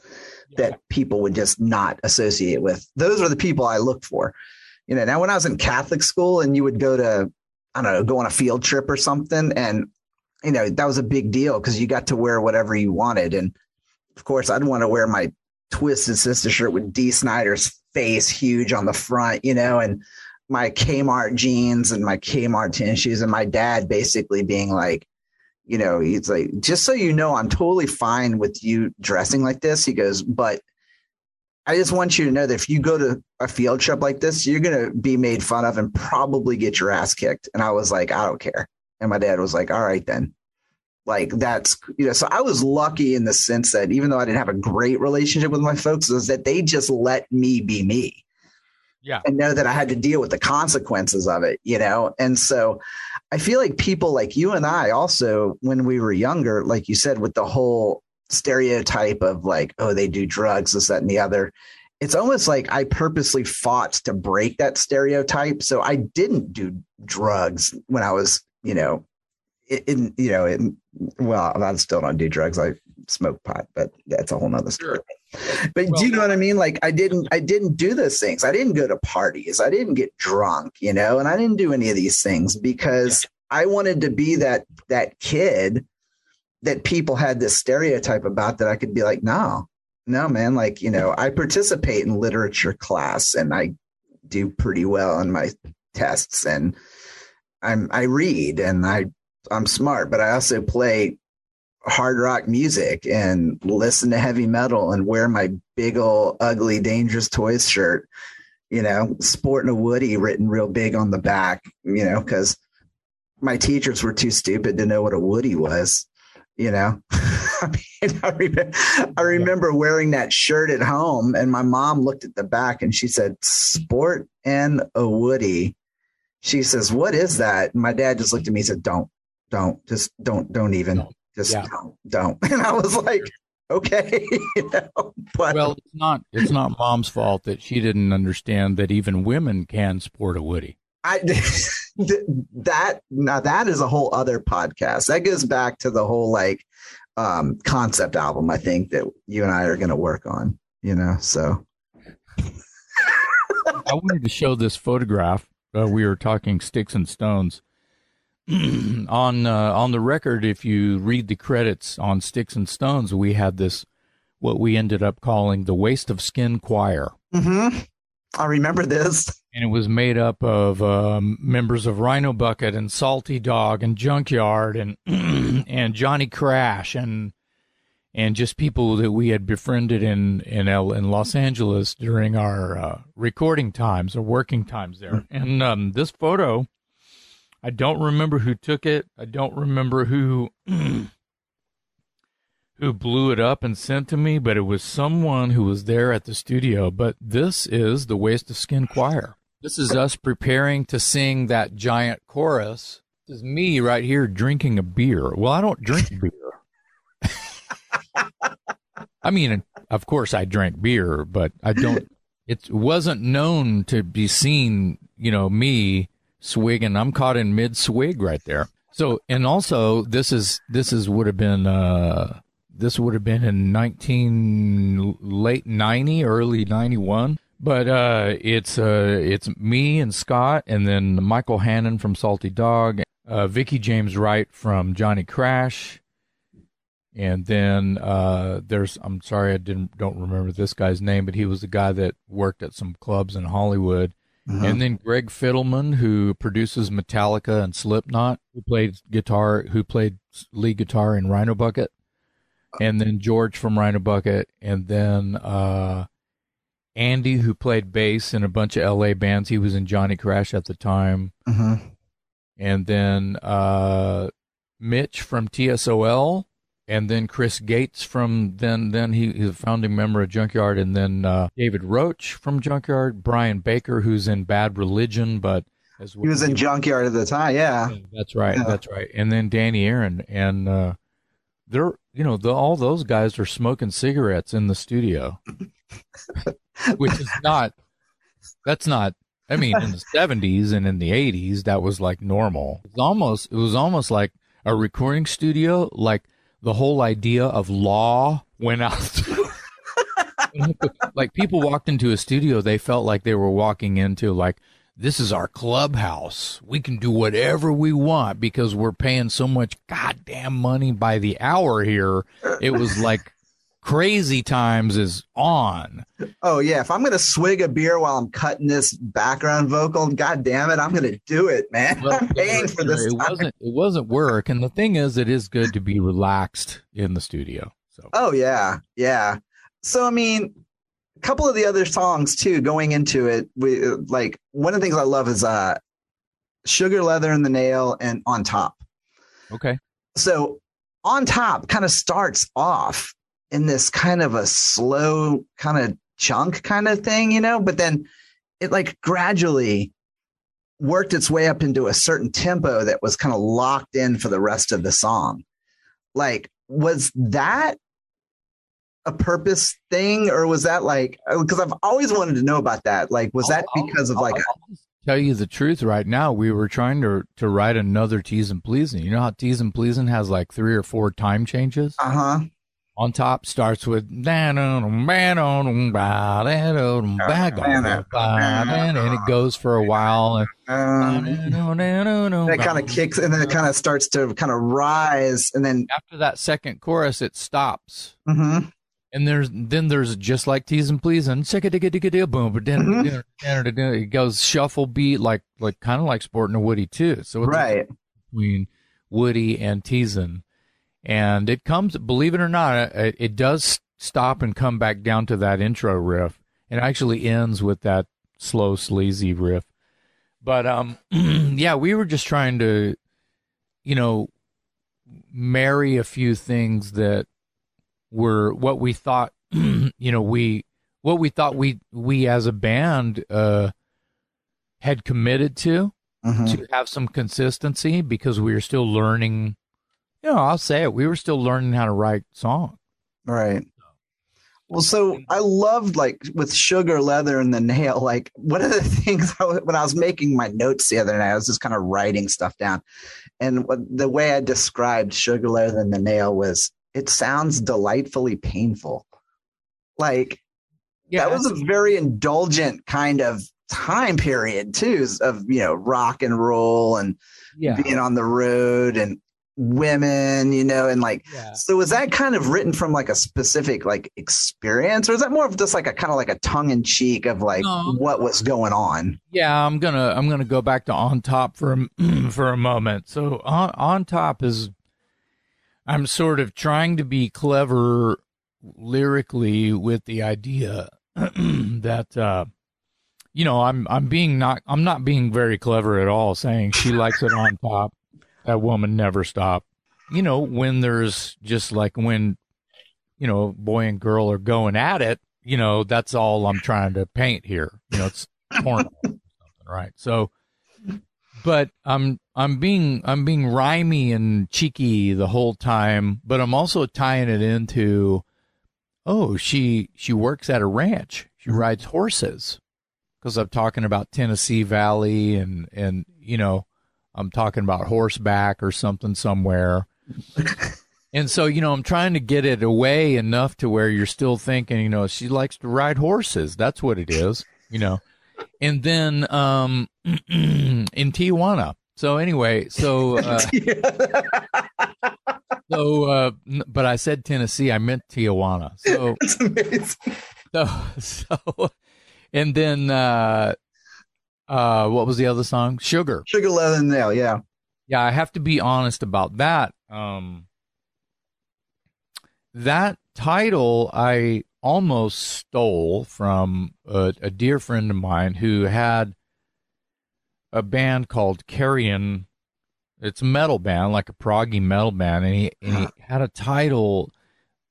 yeah. that people would just not associate with. Those are the people I looked for you know, now when I was in Catholic school and you would go to, I don't know, go on a field trip or something, and you know that was a big deal because you got to wear whatever you wanted, and of course I'd want to wear my twisted sister shirt with Dee Snider's face huge on the front, you know, and my Kmart jeans and my Kmart tennis shoes, and my dad basically being like, you know, he's like, just so you know, I'm totally fine with you dressing like this. He goes, but I just want you to know that if you go to a field trip like this, you're going to be made fun of and probably get your ass kicked. And I was like, I don't care. And my dad was like, all right, then. Like that's, you know, so I was lucky in the sense that even though I didn't have a great relationship with my folks, is that they just let me be me. Yeah. And know that I had to deal with the consequences of it, you know? And so I feel like people like you and I also, when we were younger, like you said, with the whole stereotype of like, oh, they do drugs, this, that, and the other. It's almost like I purposely fought to break that stereotype. So I didn't do drugs when I was, you know, in, you know, in, well, I still don't do drugs. I smoke pot, but that's a whole nother story. Sure. But well, do you know what I mean? Like I didn't, I didn't do those things. I didn't go to parties. I didn't get drunk, you know, and I didn't do any of these things because yeah. I wanted to be that, that kid that people had this stereotype about that I could be like, no, no, man. Like, you know, I participate in literature class and I do pretty well on my tests and I'm, I read and I, I'm smart, but I also play hard rock music and listen to heavy metal and wear my big old ugly dangerous toys shirt, you know, sporting a Woody written real big on the back, you know, because my teachers were too stupid to know what a Woody was you know? I, mean, I, remember, I remember wearing that shirt at home and my mom looked at the back and she said sport and a woody. She says what is that? And my dad just looked at me and said don't don't just don't don't even don't. just yeah. don't don't. And i was like okay you know, but well it's not it's not mom's fault that she didn't understand that even women can sport a woody. I that now that is a whole other podcast. That goes back to the whole like um concept album. I think that you and I are going to work on. You know, so I wanted to show this photograph. Uh, we were talking sticks and stones. on uh, on the record, if you read the credits on Sticks and Stones, we had this what we ended up calling the Waste of Skin Choir. Mm-hmm. I remember this. And it was made up of um, members of Rhino Bucket and Salty Dog and Junkyard and and Johnny Crash and and just people that we had befriended in in L, in Los Angeles during our uh, recording times or working times there. Mm-hmm. And um, this photo, I don't remember who took it. I don't remember who who blew it up and sent to me, but it was someone who was there at the studio. But this is the Waste of Skin Choir. This is us preparing to sing that giant chorus. This is me right here drinking a beer. Well, I don't drink beer. I mean, of course I drink beer, but I don't. It wasn't known to be seen, you know, me swigging. I'm caught in mid swig right there. So, and also this is this is would have been uh this would have been in 19 late 90 early 91 but uh, it's uh, it's me and Scott and then Michael Hannon from Salty Dog uh, Vicki James Wright from Johnny Crash. And then uh, there's I'm sorry I didn't don't remember this guy's name but he was the guy that worked at some clubs in Hollywood. Uh-huh. and then Greg Fidelman who produces Metallica and Slipknot who played guitar who played lead guitar in Rhino Bucket. And then George from Rhino Bucket, and then uh, Andy, who played bass in a bunch of LA bands. He was in Johnny Crash at the time. Uh-huh. And then uh, Mitch from TSOL, and then Chris Gates from then then he, he's a founding member of Junkyard, and then uh, David Roach from Junkyard, Brian Baker, who's in Bad Religion, but as well, he was in Junkyard at the time. Yeah, yeah that's right, yeah. that's right. And then Danny Aaron, and uh, they're you know the, all those guys are smoking cigarettes in the studio which is not that's not i mean in the 70s and in the 80s that was like normal. It's almost it was almost like a recording studio like the whole idea of law went out like people walked into a studio they felt like they were walking into like this is our clubhouse. We can do whatever we want because we're paying so much goddamn money by the hour here. It was like crazy times is on. Oh yeah, if I'm gonna swig a beer while I'm cutting this background vocal, god damn it, I'm gonna do it, man. But, I'm paying for this. It time. wasn't it wasn't work, and the thing is, it is good to be relaxed in the studio. So Oh yeah, yeah. So I mean, a couple of the other songs too. Going into it, we like one of the things I love is uh, "Sugar Leather in the Nail" and "On Top." okay, So "On Top" kind of starts off in this kind of a slow kind of chunk kind of thing, you know, but then it like gradually worked its way up into a certain tempo that was kind of locked in for the rest of the song. Like, was that a purpose thing or was that like because I've always wanted to know about that. Like, was that because of like just tell you the truth right now. We were trying to to write another tease and pleasing. You know how tease and pleasing has like three or four time changes. uh huh On top starts with and it goes for a while. um, that That kind of kicks and then it kind of starts to kind of rise and then after that second chorus, it stops. mhm. And there's then there's just like tease and please and chicka digga digga digga boom, but then Mhm. it goes shuffle beat like like kind of like sporting a Woody too. So it's right between Woody and teasing, and it comes. Believe it or not, it, it does stop and come back down to that intro riff. It actually ends with that slow sleazy riff. But um, yeah, we were just trying to, you know, marry a few things that were what we thought, you know, we what we thought we we as a band uh had committed to Mhm. to have some consistency because we were still learning. You know, I'll say it. We were still learning how to write songs. Right. Well, so I loved like with sugar, leather, and the nail. Like one of the things I, when I was making my notes the other night, I was just kind of writing stuff down, and what, the way I described sugar, leather, and the nail was it sounds delightfully painful. Like that was a very indulgent kind of time period too, of you know rock and roll and yeah. being on the road and women, you know, and like yeah. so was that kind of written from like a specific like experience, or is that more of just like a kind of like a tongue in cheek of like No. what was going on? Yeah, I'm gonna I'm gonna go back to on top for a, for a moment. So on on top is I'm sort of trying to be clever lyrically with the idea that uh you know I'm I'm being not I'm not being very clever at all saying she likes it on top. That woman never stop. You know when there's just like when you know boy and girl are going at it. You know that's all I'm trying to paint here. You know it's something, right? So, but I'm I'm being I'm being rhymey and cheeky the whole time, but I'm also tying it into, oh, she she works at a ranch. She mm-hmm. rides horses, because I'm talking about Tennessee Valley and and you know I'm talking about horseback or something somewhere. And so, you know, I'm trying to get it away enough to where you're still thinking, you know, she likes to ride horses. That's what it is, you know. And then um in Tijuana. So anyway, so uh, so uh but I said Tennessee, I meant Tijuana. So so so and then uh uh what was the other song? Sugar. Sugar, leather, nail. Yeah. Yeah, I have to be honest about that. Um, that title I almost stole from a, a dear friend of mine who had a band called Carrion. It's a metal band, like a proggy metal band, and he, and he had a title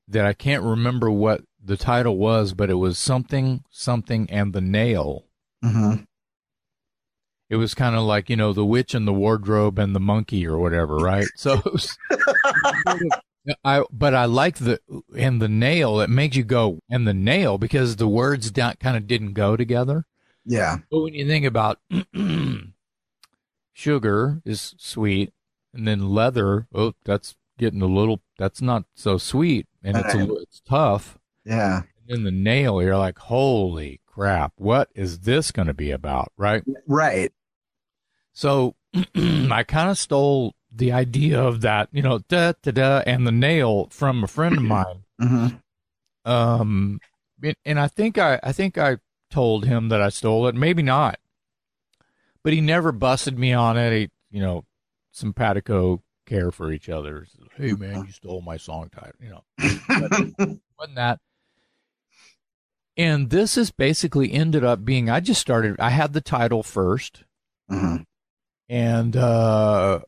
that I can't remember what the title was, but it was something, something, and the nail. Mm-hmm. It was kind of like, you know, the witch and the wardrobe and the monkey or whatever, right? So, it was sort of- I, but I like the, and the nail, it makes you go, and the nail, because the words don't, kind of didn't go together. Yeah. But when you think about sugar is sweet, and then leather, oh, that's getting a little, that's not so sweet, and it's a, Right. it's tough. Yeah. And then the nail, you're like, holy crap, what is this going to be about, right? Right. So I kind of stole the idea of that, you know, da da da, and the nail from a friend of mine. Mm-hmm. Um, and I think I, I think I told him that I stole it. Maybe not, but he never busted me on it. He, you know, simpatico care for each other. Hey man, you stole my song title. You know, wasn't that? And this is basically ended up being. I just started. I had the title 1st mm-hmm. and uh,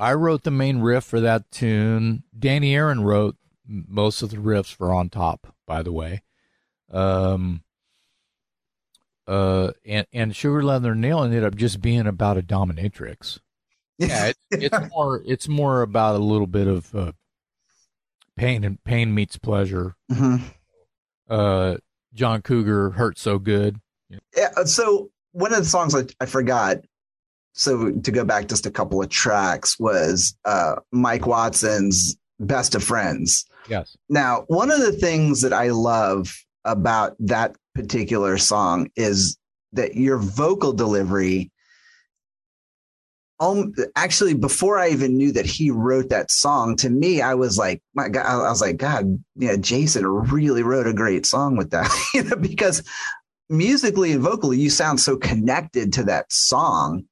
I wrote the main riff for that tune. Danny Aaron wrote most of the riffs for On Top, by the way. Um, uh, and and Sugar Leather Nail ended up just being about a dominatrix. Yeah, it, it's more it's more about a little bit of uh, pain and pain meets pleasure. Mm-hmm. Uh, John Cougar hurt so good. Yeah. Uh, so one of the songs I, I forgot. So to go back just a couple of tracks was uh, Mike Watson's "Best of Friends." Yes. Now, one of the things that I love about that particular song is that your vocal delivery um, actually before I even knew that he wrote that song, to me, I was like, my God, I was like, God, yeah, Jason really wrote a great song with that, you know, because musically and vocally, you sound so connected to that song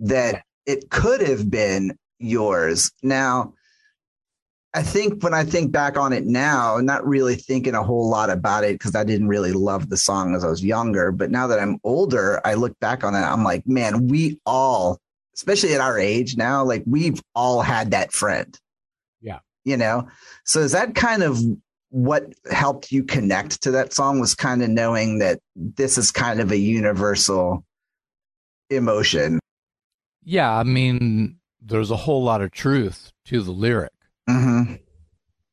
that it could have been yours. Now, I think when I think back on it now, not really thinking a whole lot about it because I didn't really love the song as I was younger. But now that I'm older, I look back on it, I'm like, man, we all, especially at our age now, like we've all had that friend. Yeah. You know? So is that kind of what helped you connect to that song was kind of knowing that this is kind of a universal emotion? Yeah. I mean, there's a whole lot of truth to the lyric Mm-hmm.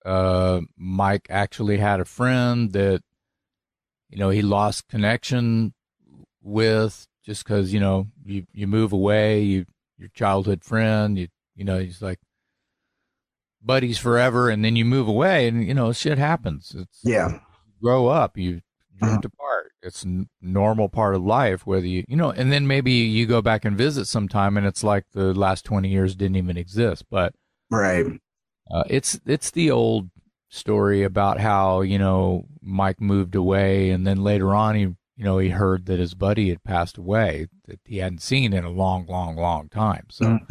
Uh, Mike actually had a friend that, you know, he lost connection with just because you know you you move away, you your childhood friend, you you know he's like buddies forever, and then you move away, and you know shit happens. It's yeah, grow up, you drift mm-hmm. apart. It's normal part of life. Whether you you know, and then maybe you go back and visit sometime, and it's like the last twenty years didn't even exist. But right, uh, it's it's the old story about how you know Mike moved away, and then later on he you know he heard that his buddy had passed away that he hadn't seen in a long, long, long time. So. Mm.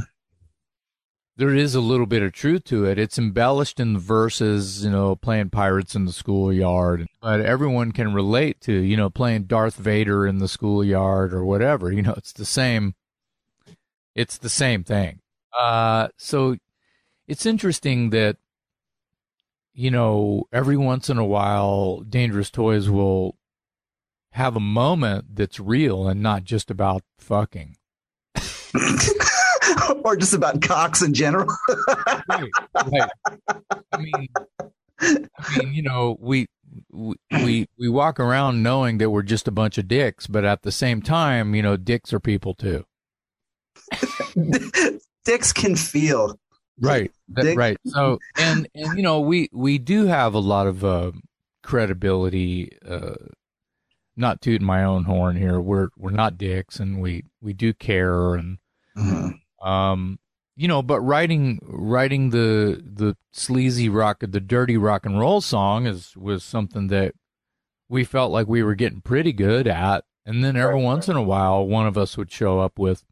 There is a little bit of truth to it. It's embellished in the verses, you know, playing pirates in the schoolyard, but everyone can relate to, you know, playing Darth Vader in the schoolyard or whatever. You know, it's the same. It's the same thing. Uh, so it's interesting that you know every once in a while dangerous toys will have a moment that's real and not just about fucking or just about cocks in general. Right, right. i mean i mean you know we we we walk around knowing that we're just a bunch of dicks but at the same time you know dicks are people too. Dicks can feel. Right right. So and and you know we we do have a lot of uh, credibility uh, not tooting my own horn here. We're we're not dicks and we we do care and mm-hmm. Um you know but writing writing the the sleazy rock the dirty rock and roll song is was something that we felt like we were getting pretty good at and then every right, once right. in a while one of us would show up with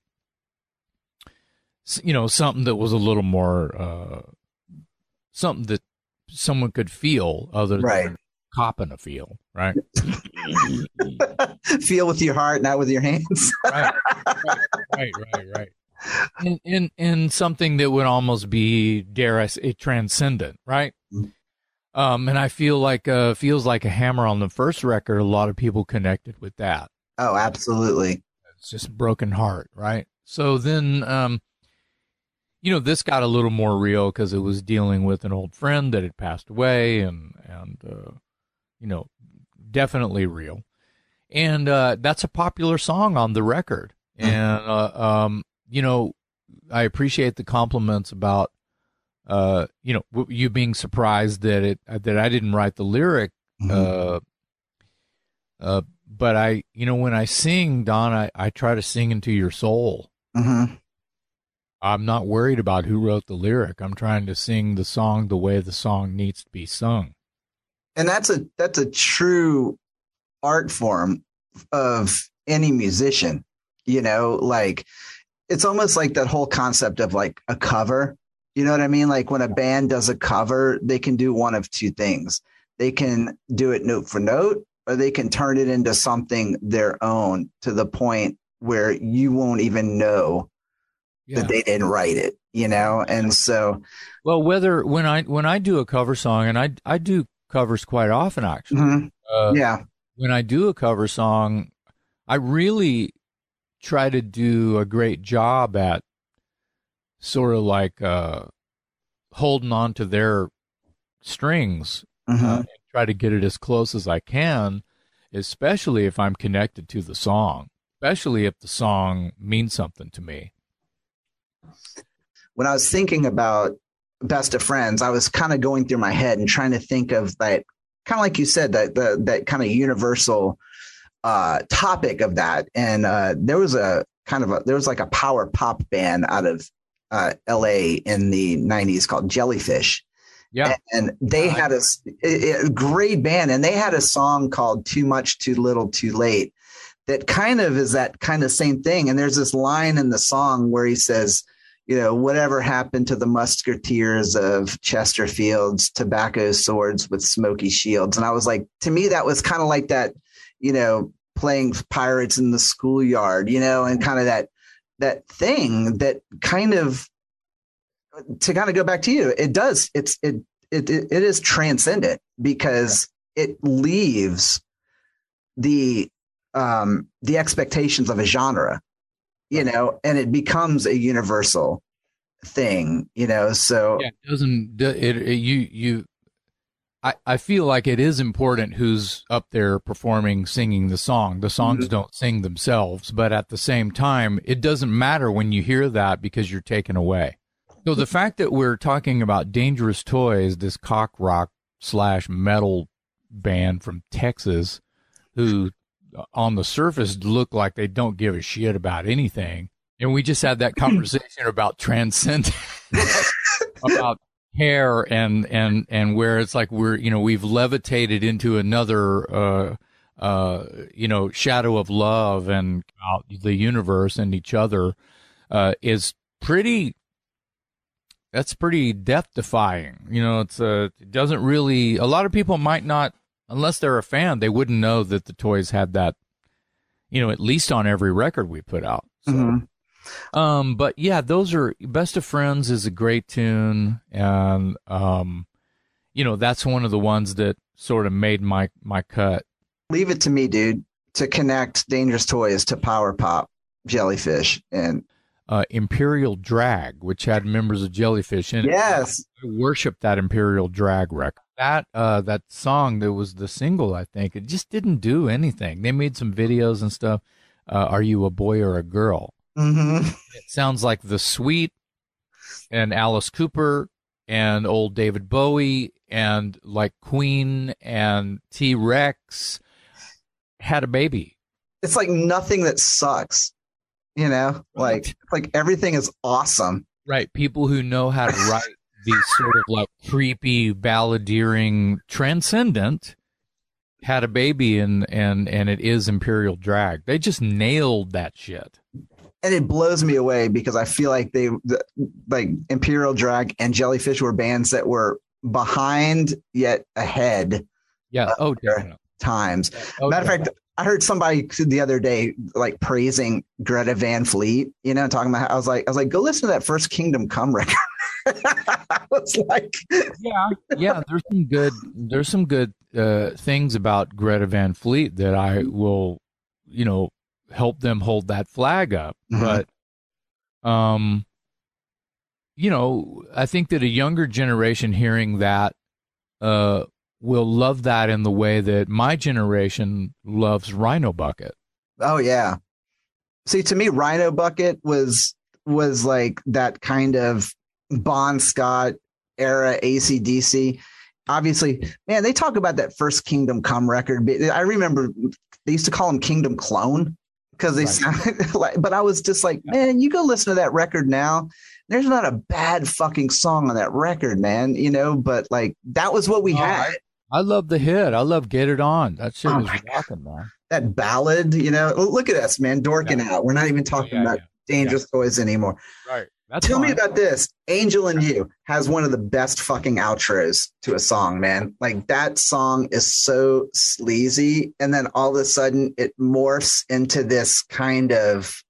you know, something that was a little more, uh, something that someone could feel other right. than copping a feel, right? feel with your heart, not with your hands. right, right, right, right, right. In, in in something that would almost be, dare I say, transcendent, right? Mm-hmm. Um, and I feel like uh, feels like a hammer on the first record. A lot of people connected with that. Oh, absolutely. It's just broken heart, right? So then, um, you know, this got a little more real because it was dealing with an old friend that had passed away, and and uh, you know, definitely real. And uh, that's a popular song on the record, mm-hmm. and uh, um, you know, I appreciate the compliments about uh, you know, you being surprised that it that I didn't write the lyric. Mm-hmm. Uh, uh, but I, you know, when I sing, Don, I, I try to sing into your soul. Mm-hmm. I'm not worried about who wrote the lyric. I'm trying to sing the song the way the song needs to be sung. and that's a that's a true art form of any musician you know like it's almost like that whole concept of like a cover. You know what i mean? Like when a band does a cover they can do one of two things. They can do it note for note or they can turn it into something their own to the point where you won't even know yeah. that they didn't write it you know? And so well whether when i when i do a cover song and i i do covers quite often actually mm-hmm. uh, yeah. when i do a cover song i really try to do a great job at sort of like uh holding on to their strings mm-hmm. uh, and try to get it as close as i can especially if i'm connected to the song especially if the song means something to me when I was thinking about best of friends, I was kind of going through my head and trying to think of that kind of like you said that the that kind of universal uh, topic of that. And uh, there was a kind of a there was like a power pop band out of uh, L.A. in the '90s called Jellyfish. Yeah, and they had a, a great band, and they had a song called "Too Much, Too Little, Too Late." That kind of is that kind of same thing. And there's this line in the song where he says, you know, whatever happened to the musketeers of Chesterfield's tobacco swords with smoky shields. And I was like, to me, that was kind of like that, you know, playing pirates in the schoolyard, you know, and kind of that that thing that kind of to kind of go back to you, it does, it's it it it, it is transcendent because it leaves the um the expectations of a genre you know, and it becomes a universal thing, you know. So yeah, it doesn't it, it, you you I, I feel like it is important who's up there performing, singing the song. The songs mm-hmm. don't sing themselves, but at the same time, it doesn't matter when you hear that because you're taken away. So the fact that we're talking about Dangerous Toys, this cock rock slash metal band from Texas, who on the surface look like they don't give a shit about anything. And we just had that conversation about transcendence, about hair and and and where it's like we're you know we've levitated into another uh uh you know shadow of love and the universe and each other uh is pretty that's pretty death defying you know it's uh it doesn't really a lot of people might not unless they're a fan, they wouldn't know that the toys had that, you know, at least on every record we put out. So, mm-hmm. Um, but yeah, those are Best of Friends is a great tune, and um, you know, that's one of the ones that sort of made my my cut. Leave it to me, dude, to connect Dangerous Toys to Power Pop, Jellyfish, and uh, Imperial Drag, which had members of Jellyfish in yes. it. Yes, I worship that Imperial Drag record that uh that song that was the single i think it just didn't do anything they made some videos and stuff uh, are you a boy or a girl mm-hmm. it sounds like the sweet and alice cooper and old david bowie and like queen and t-rex had a baby it's like nothing that sucks you know like like everything is awesome right people who know how to write these sort of like creepy, balladeering, transcendent had a baby and and and it is Imperial Drag. They just nailed that shit. And it blows me away because I feel like they like Imperial Drag and Jellyfish were bands that were behind yet ahead. Yeah. Oh, definitely. Times. Oh, Matter of fact, I heard somebody the other day like praising Greta Van Fleet, you know, talking about I was like, I was like, go listen to that first Kingdom Come record. I was like, yeah, yeah. There's some good. There's some good uh, things about Greta Van Fleet that I will, you know, help them hold that flag up. Mm-hmm. But, um, you know, I think that a younger generation hearing that, uh, will love that in the way that my generation loves Rhino Bucket. Oh yeah. See, to me, Rhino Bucket was was like that kind of Bon Scott era ACDC. Obviously, man, they talk about that first Kingdom Come record. I remember they used to call him Kingdom Clone because they right. sounded like, but I was just like, man, you go listen to that record now. There's not a bad fucking song on that record, man. You know, but like that was what we had. I love the hit. I love Get It On. That shit Oh was rocking, man. That ballad, you know, look at us, man, dorking out. We're not even talking yeah, about yeah. dangerous toys anymore. Right. That's Tell me about this. Angel and You has one of the best fucking outros to a song, man. Like that song is so sleazy. And then all of a sudden it morphs into this kind of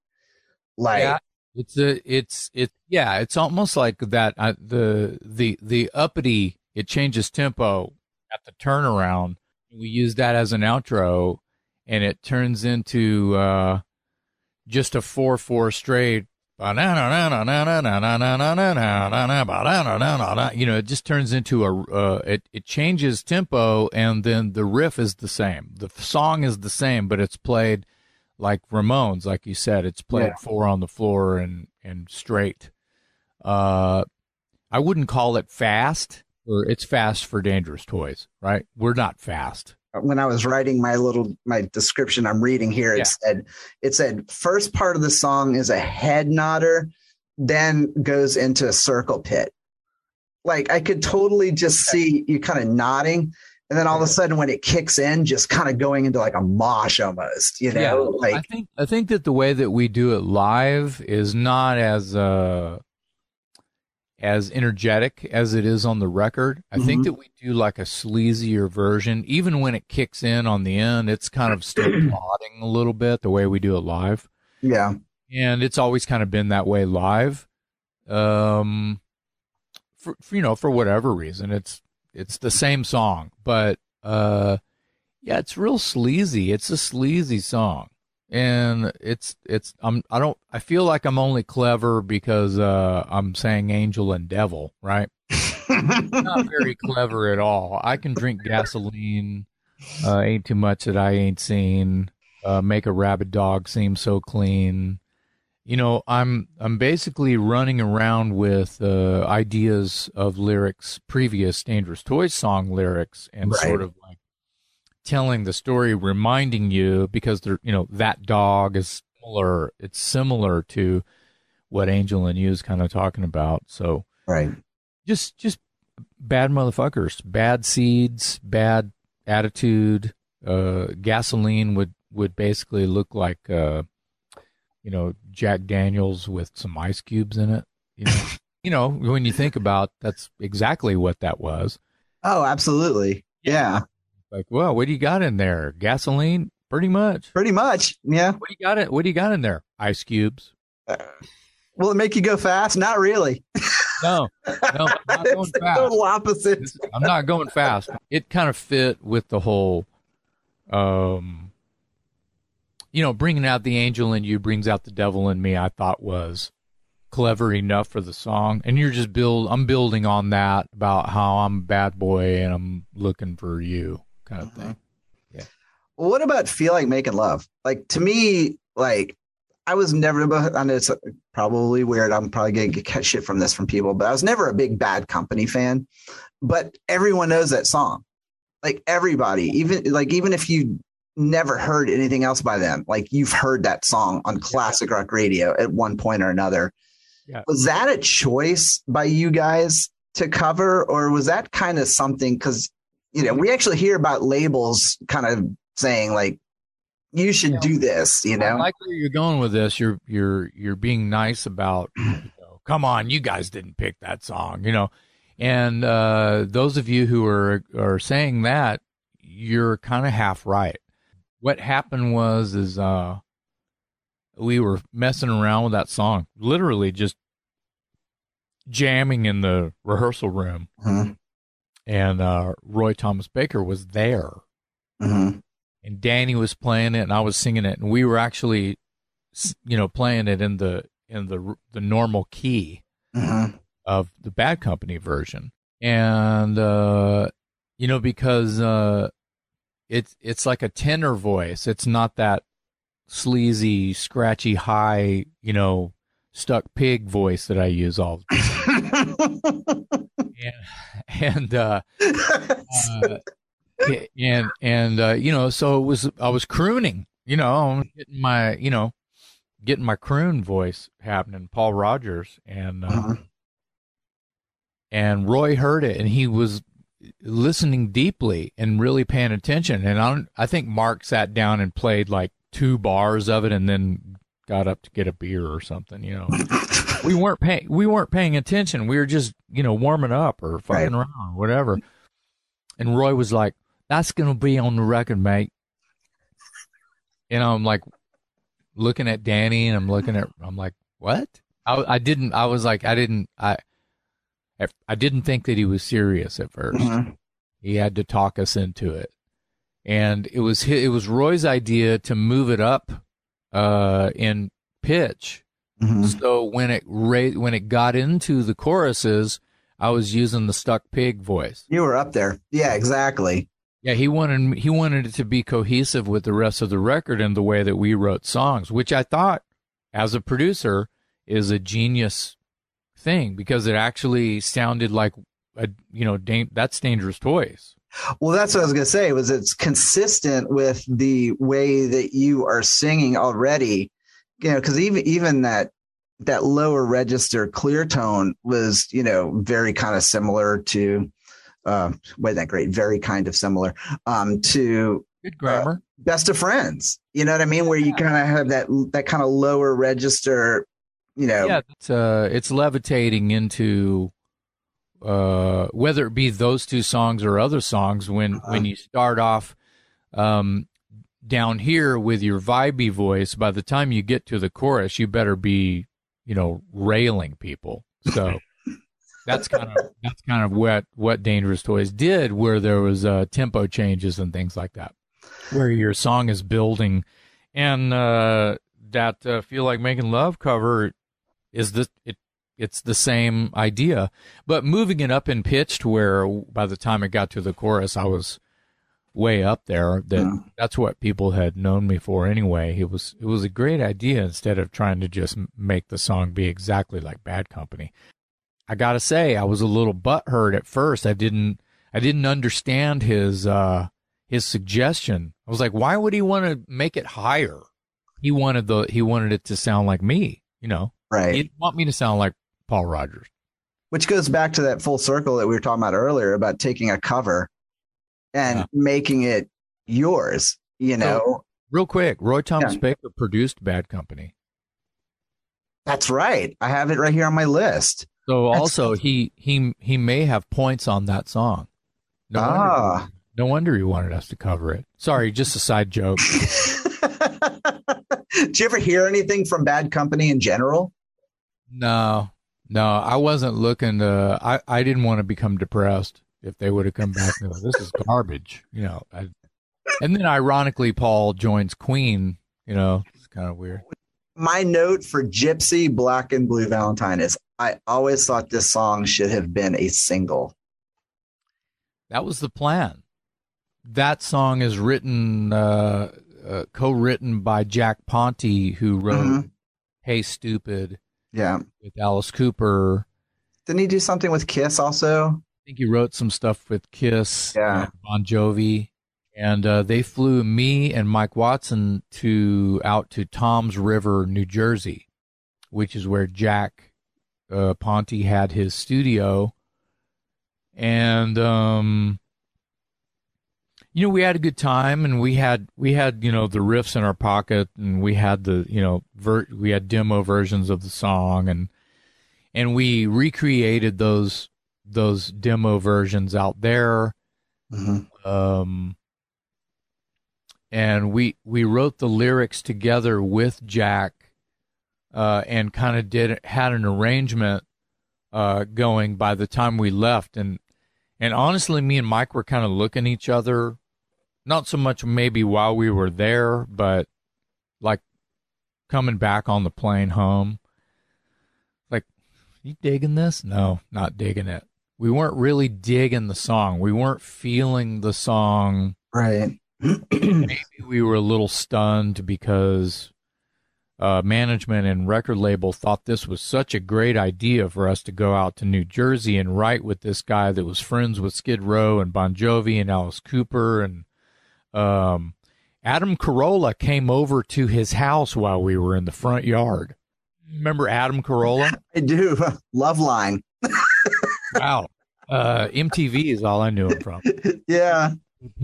like, yeah, it's a, it's it. Yeah, it's almost like that. Uh, the the the uppity. It changes tempo at the turnaround. We use that as an outro, and it turns into uh, just a four four straight. You know, it just turns into a. Uh, it it changes tempo, and then the riff is the same. The song is the same, but it's played like Ramones, like you said. It's played Yeah. four on the floor and and straight. Uh, I wouldn't call it fast, or it's fast for dangerous toys, right? We're not fast. When I was writing my little my description I'm reading here, it Yeah. said it said first part of the song is a head nodder, then goes into a circle pit. Like I could totally just see you kind of nodding, and then all of a sudden when it kicks in, just kind of going into like a mosh almost, you know, I like think I think that the way that we do it live is not as uh as energetic as it is on the record. I think Mhm. that we do like a sleazier version. Even when it kicks in on the end, it's kind of still plodding a little bit the way we do it live. yeah, and it's always kind of been that way live. Um, for, for you know, for whatever reason, it's it's the same song, but uh, yeah, it's real sleazy. It's a sleazy song, and it's it's I'm I don't I feel like I'm only clever because uh I'm saying angel and devil, right? Not very clever at all. I can drink gasoline. Uh, ain't too much that I ain't seen. Uh, make a rabid dog seem so clean. You know, I'm I'm basically running around with uh, ideas of lyrics, previous Dangerous Toys song lyrics, and Right. sort of like telling the story, reminding you because they're you know that dog is similar. It's similar to what Angel and you is kind of talking about. So right. just just bad motherfuckers, bad seeds, bad attitude. Uh, gasoline would would basically look like uh, you know Jack Daniels with some ice cubes in it. You know, you know when you think about that's exactly what that was. Oh, absolutely. Yeah, Like, well, what do you got in there? Gasoline, pretty much. pretty much. Yeah. What do you got it? What do you got in there? Ice cubes. Will it make you go fast? Not really. No, no, not going the fast. total opposite. I'm not going fast. It kind of fit with the whole, um, you know, bringing out the angel in you brings out the devil in me. I thought was clever enough for the song, and you're just build. I'm building on that about how I'm a bad boy and I'm looking for you, kind of mm-hmm. thing. Well, what about feel like making love? Like to me, like I was never. I know it's probably weird. I'm probably gonna get shit from this from people, but I was never a big Bad Company fan. But everyone knows that song. Like everybody, even like even if you never heard anything else by them, like you've heard that song on classic rock radio at one point or another. Yeah. Was that a choice by you guys to cover, or was that kind of something? Because you know we actually hear about labels kind of saying like you should do this you I know like where you're going with this. You're you're you're being nice about. You know, Come on, you guys didn't pick that song, you know. And uh, those of you who are are saying that, you're kind of half right. What happened was is uh, we were messing around with that song, literally just jamming in the rehearsal room, Mhm, and uh, Roy Thomas Baker was there mhm. and Danny was playing it and I was singing it and we were actually you know playing it in the in the the normal key Mhm. of the Bad Company version and uh you know because uh it's it's like a tenor voice it's not that sleazy scratchy high you know stuck pig voice that I use all the time and, and uh uh, and and uh, you know, so it was I was crooning, you know, getting my you know, getting my croon voice happening, Paul Rodgers, and uh, Mhm. and Roy heard it, and he was listening deeply and really paying attention. And I, I think Mark sat down and played like two bars of it and then got up to get a beer or something. You know, we weren't paying we weren't paying attention. We were just you know warming up or fucking right. around, or whatever. And Roy was like, "That's gonna be on the record, mate." And I'm like looking at Danny, and I'm looking at I'm like, "What?" I, I didn't. I was like, I didn't. I I didn't think that he was serious at 1st mm-hmm. He had to talk us into it, and it was it was Roy's idea to move it up uh, in pitch. Mm-hmm. So when it ra- when it got into the choruses, I was using the stuck pig voice. You were up there, yeah, exactly. Yeah, he wanted he wanted it to be cohesive with the rest of the record and the way that we wrote songs, which I thought, as a producer, is a genius thing because it actually sounded like a you know da- that's dangerous toys. Well, that's what I was going to say. Was it's consistent with the way that you are singing already? You know, because even even that that lower register clear tone was you know very kind of similar to uh wait that great very kind of similar um to good grammar. Uh, best of friends. You know what i mean? Where you kind of have that that kind of lower register you know yeah it's uh it's levitating into uh whether it be those two songs or other songs when uh-huh. when you start off um down here with your vibey voice by the time you get to the chorus you better be you know railing people. So that's kind of that's kind of what what dangerous toys did where there was uh tempo changes and things like that where your song is building. And uh that uh, feel like making love cover is the it it's the same idea, but moving it up in pitch to where by the time it got to the chorus, I was way up there. That yeah. that's what people had known me for anyway. It was it was a great idea instead of trying to just make the song be exactly like Bad Company. I gotta say, I was a little butthurt at first. I didn't I didn't understand his uh his suggestion. I was like, why would he want to make it higher? He wanted the he wanted it to sound like me, you know. Right. He didn't want me to sound like Paul Rodgers. Which goes back to that full circle that we were talking about earlier about taking a cover and yeah. making it yours, you know. So, real quick, Roy Thomas yeah. Baker produced Bad Company. That's right. I have it right here on my list. So That's also he he he may have points on that song. No ah. Wonder, no wonder he wanted us to cover it. Sorry, just a side joke. Did you ever hear anything from Bad Company in general? No, no, I wasn't looking to. I, I didn't want to become depressed if they would have come back and like, this is garbage, you know. I, and then ironically, Paul joins Queen. You know, it's kind of weird. My note for Gypsy Black and Blue Valentine is I always thought this song should have been a single. That was the plan. That song is written, uh, uh, co-written by Jack Ponti, who wrote mm-hmm. "Hey Stupid." Yeah. With Alice Cooper. Didn't he do something with Kiss also? I think he wrote some stuff with Kiss. Yeah. Bon Jovi. And uh, they flew me and Mike Watson to out to Toms River, New Jersey, which is where Jack uh, Ponti had his studio. And um, you know, we had a good time and we had, we had, you know, the riffs in our pocket and we had the, you know, ver- we had demo versions of the song and, and we recreated those, those demo versions out there. Mm-hmm. Um, and we, we wrote the lyrics together with Jack, uh, and kind of did, had an arrangement, uh, going by the time we left. And, and honestly, me and Mike were kind of looking each other not so much maybe while we were there, but like coming back on the plane home. Like, you digging this? No, not digging it. We weren't really digging the song. We weren't feeling the song. Right. maybe we were a little stunned because uh, management and record label thought this was such a great idea for us to go out to New Jersey and write with this guy that was friends with Skid Row and Bon Jovi and Alice Cooper and um, Adam Carolla came over to his house while we were in the front yard. Remember Adam Carolla? I do. Loveline. Wow. Uh, MTV is all I knew him from. yeah.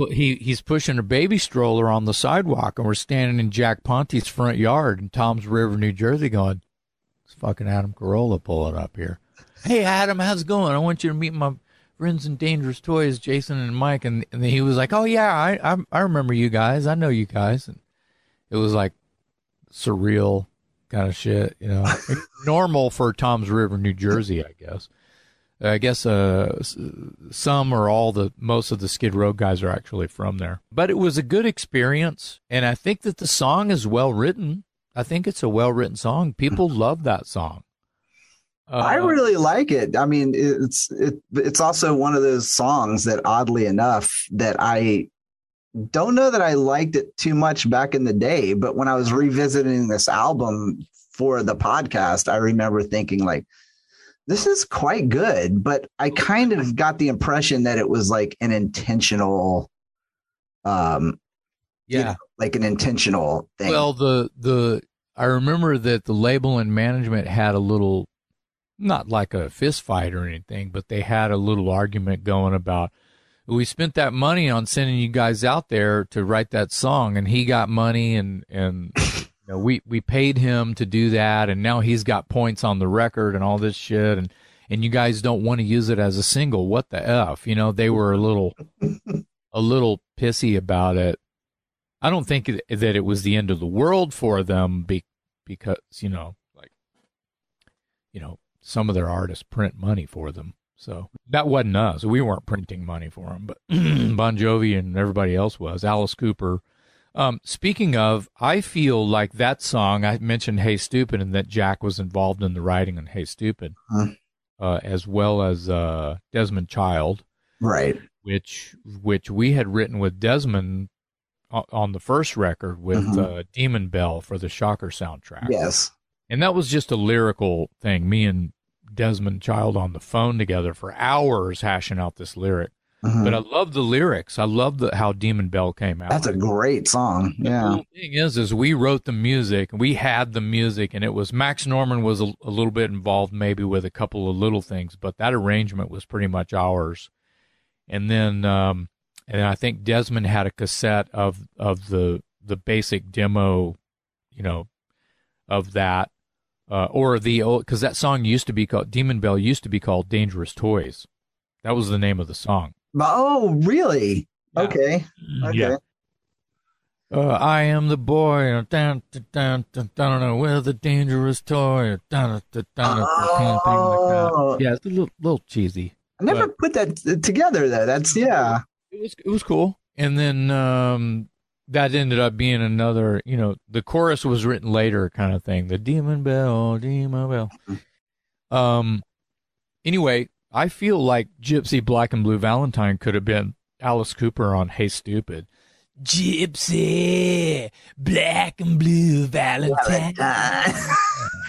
He he's pushing a baby stroller on the sidewalk, and we're standing in Jack Ponti's front yard in Toms River, New Jersey, going, "It's fucking Adam Carolla pulling up here." Hey, Adam, how's it going? I want you to meet my friends and Dangerous Toys, Jason and Mike, and, and he was like, "Oh yeah, I, I I remember you guys. I know you guys." And it was like surreal kind of shit, you know, normal for Toms River, New Jersey, I guess. I guess uh, some or all the most of the Skid Row guys are actually from there. But it was a good experience, and I think that the song is well written. I think it's a well written song. People love that song. Uh, I really like it. I mean, it's it, it's also one of those songs that, oddly enough, that I don't know that I liked it too much back in the day. But when I was revisiting this album for the podcast, I remember thinking like, this is quite good, but I kind of got the impression that it was like an intentional um yeah, you know, like an intentional thing. Well, the the I remember that the label and management had a little not like a fist fight or anything, but they had a little argument going about we spent that money on sending you guys out there to write that song and he got money and and know, we we paid him to do that, and now he's got points on the record and all this shit, and and you guys don't want to use it as a single. What the f? You know, they were a little a little pissy about it. I don't think that it was the end of the world for them be, because you know, like you know, some of their artists print money for them. So that wasn't us. We weren't printing money for them, but Bon Jovi and everybody else was. Alice Cooper um, speaking of, I feel like that song I mentioned "Hey Stupid" and that Jack was involved in the writing on "Hey Stupid," huh. uh, as well as uh, Desmond Child, right? Which which we had written with Desmond on the first record with mm-hmm. uh, Demon Bell for the Shocker soundtrack. Yes, and that was just a lyrical thing. Me and Desmond Child on the phone together for hours hashing out this lyric. Mm-hmm. But I love the lyrics. I love the how Demon Bell came out. That's a great song. Yeah. The thing is, is we wrote the music. We had the music, and it was Max Norman was a, a, little bit involved, maybe with a couple of little things, but that arrangement was pretty much ours. And then, um, and I think Desmond had a cassette of of the the basic demo, you know, of that, uh, or the old because that song used to be called Demon Bell used to be called Dangerous Toys. That was the name of the song. Oh, really? Yeah. Okay. Okay. Yeah. Uh, I am the boy. Down, down, down, down, with the dangerous toy. Down, down, down, oh. Yeah, it's a little, little cheesy. I never put that together. Though that's yeah. It was it was cool. And then um, that ended up being another. You know, the chorus was written later, kind of thing. The demon bell, demon bell. Mm-hmm. Um. Anyway, I feel like Gypsy Black and Blue Valentine could have been Alice Cooper on Hey Stupid. Gypsy Black and Blue Valentine.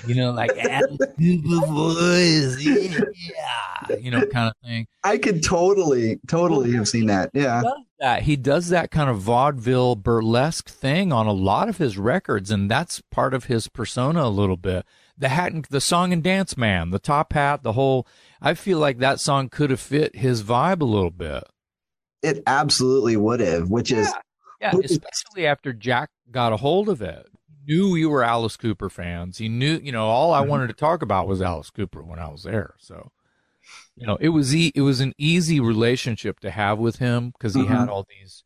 you know, like Alice Cooper voice. Yeah. You know, kind of thing. I could totally, totally have seen that. Yeah. He does that. He does that kind of vaudeville burlesque thing on a lot of his records, and that's part of his persona a little bit. The hat and the song and dance man, the top hat, the whole I feel like that song could have fit his vibe a little bit. It absolutely would have, which yeah. is yeah, especially after Jack got a hold of it. He knew we were Alice Cooper fans. He knew, you know, all I mm-hmm. wanted to talk about was Alice Cooper when I was there. So, you know, it was e- it was an easy relationship to have with him because he mm-hmm. had all these,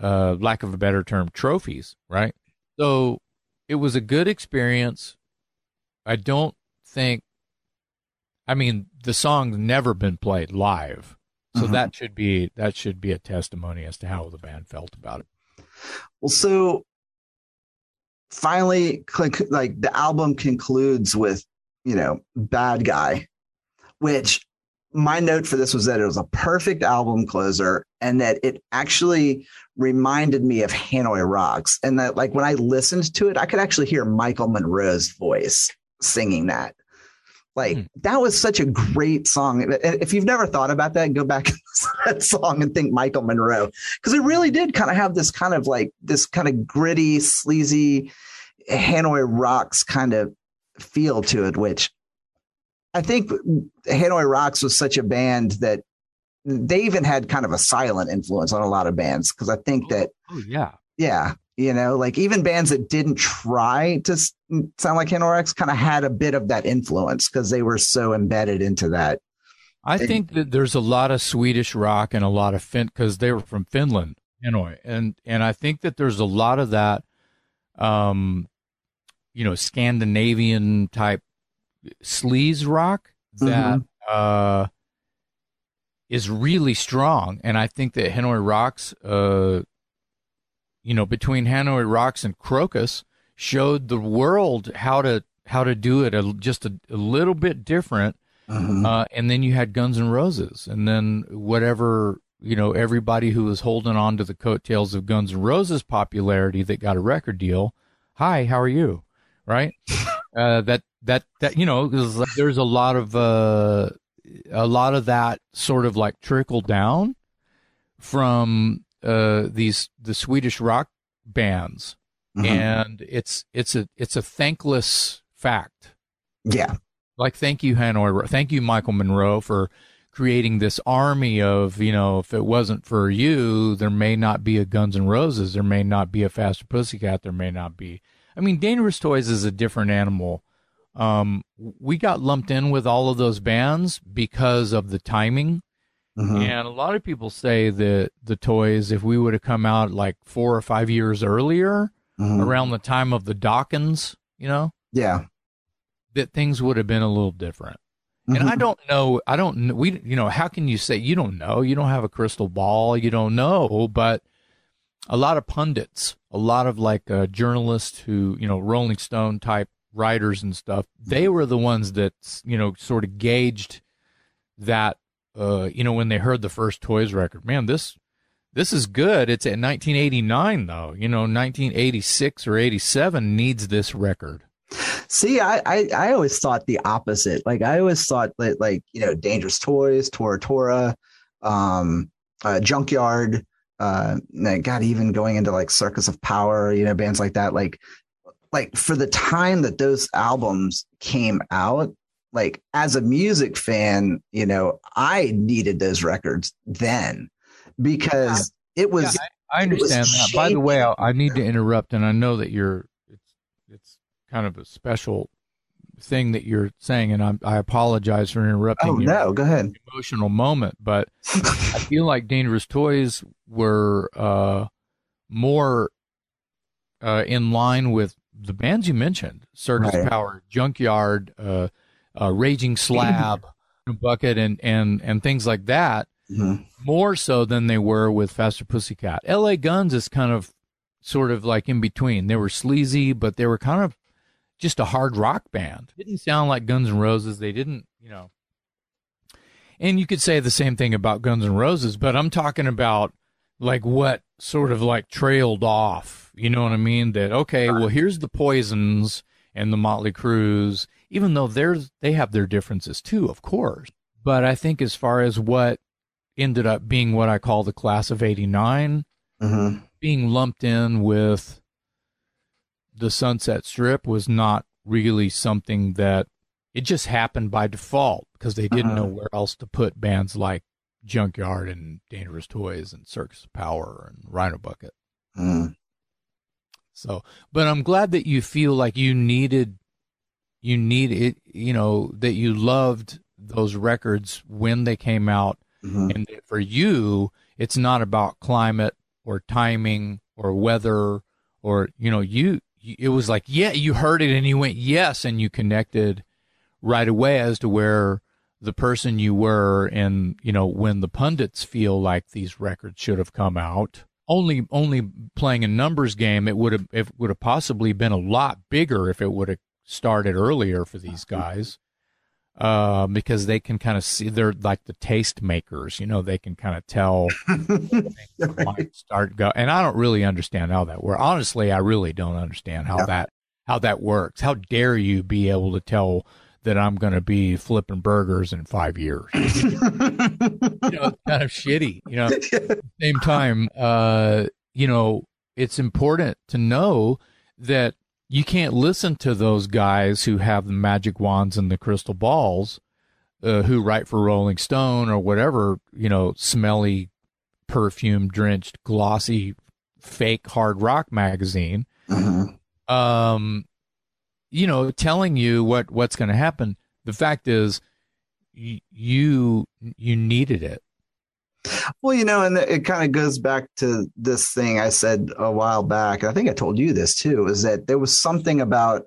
uh, lack of a better term, trophies, right? So it was a good experience. I don't think I mean, the song's never been played live, so mm-hmm. that should be that should be a testimony as to how the band felt about it. Well, so finally, like the album concludes with you know "Bad Guy," which my note for this was that it was a perfect album closer and that it actually reminded me of Hanoi Rocks. And that, like, when I listened to it, I could actually hear Michael Monroe's voice singing that. Like mm. that was such a great song. If you've never thought about that, go back to that song and think Michael Monroe because it really did kind of have this kind of like this kind of gritty, sleazy Hanoi rocks kind of feel to it, which I think Hanoi Rocks was such a band that they even had kind of a silent influence on a lot of bands because I think that oh yeah yeah you know like even bands that didn't try to sound like Hanoi Rocks kind of had a bit of that influence because they were so embedded into that. I think that there's a lot of Swedish rock and a lot of Fin because they were from Finland, Hanoi, and and I think that there's a lot of that, um, you know, Scandinavian type sleaze rock that mm-hmm. uh is really strong. And I think that Hanoi Rocks, uh, you know, between Hanoi Rocks and Krokus, showed the world how to how to do it a, just a, a little bit different. Mm-hmm. Uh, and then you had Guns N' Roses, and then whatever you know, everybody who was holding on to the coattails of Guns N' Roses popularity that got a record deal. Hi, how are you? Right? uh, that that that you know, there's a lot of uh, a lot of that sort of like trickle down from uh, these the Swedish rock bands, mm-hmm. and it's it's a it's a thankless fact. Yeah, like thank you Hanoi, thank you Michael Monroe for creating this army of you know if it wasn't for you, there may not be a Guns N' Roses, there may not be a Faster Pussycat, there may not be. I mean, Dangerous Toys is a different animal um, we got lumped in with all of those bands because of the timing. Mm-hmm. And a lot of people say that the toys, if we would have come out like four or five years earlier, mm-hmm. around the time of the Dawkins, you know, yeah, that things would have been a little different. Mm-hmm. And I don't know. I don't. know, We, you know, how can you say you don't know? You don't have a crystal ball. You don't know. But a lot of pundits, a lot of like uh, journalists who, you know, Rolling Stone type writers and stuff, they were the ones that you know sort of gauged that. Uh, you know, when they heard the first Toys record, man, this this is good. It's at 1989 though. You know, 1986 or 87 needs this record. See, I, I, I always thought the opposite. Like I always thought that like you know, Dangerous Toys, Tora Tora, um, uh, Junkyard, uh, God, even going into like Circus of Power, you know, bands like that. Like like for the time that those albums came out, like as a music fan, you know, I needed those records then because yeah. it was. Yeah, I, I, understand that. By the way, I, I, need to interrupt, and I know that you're. It's it's kind of a special thing that you're saying, and I'm, I apologize for interrupting. Oh no, go ahead. Emotional moment, but I feel like Dangerous Toys were uh, more uh, in line with the bands you mentioned, Circus right. Power, Junkyard, uh, uh, Raging Slab, Bucket, and and and things like that, mm-hmm. more so than they were with Faster Pussycat. L.A. Guns is kind of sort of like in between. They were sleazy, but they were kind of just a hard rock band. Didn't sound like Guns N' Roses. They didn't, you know. And you could say the same thing about Guns N' Roses, but I'm talking about like what sort of like trailed off. You know what I mean? That okay, well here's the Poisons and the Motley Crues, even though there's they have their differences too, of course. But I think as far as what ended up being what I call the class of '89, mm-hmm. being lumped in with the Sunset Strip was not really something that it just happened by default because they didn't uh-huh. know where else to put bands like Junkyard and Dangerous Toys and Circus Power and Rhino Bucket. Mm. So, but I'm glad that you feel like you needed, you need it, you know, that you loved those records when they came out. Mm-hmm. And for you, it's not about climate or timing or weather or, you know, you, it was like, yeah, you heard it and you went, yes. And you connected right away as to where the person you were and you know when the pundits feel like these records should have come out only only playing a numbers game it would have it would have possibly been a lot bigger if it would have started earlier for these guys uh, because they can kind of see they're like the taste makers you know they can kind of tell might start go and i don't really understand how that works honestly i really don't understand how that how that works how dare you be able to tell that I'm going to be flipping burgers in five years. you know, it's kind of shitty. You know, same time, uh, you know, it's important to know that you can't listen to those guys who have the magic wands and the crystal balls uh, who write for Rolling Stone or whatever, you know, smelly, perfume drenched, glossy, fake hard rock magazine. Mm-hmm. Um, you know, telling you what what's going to happen. The fact is, y- you you needed it. Well, you know, and it kind of goes back to this thing I said a while back. I think I told you this too, is that there was something about,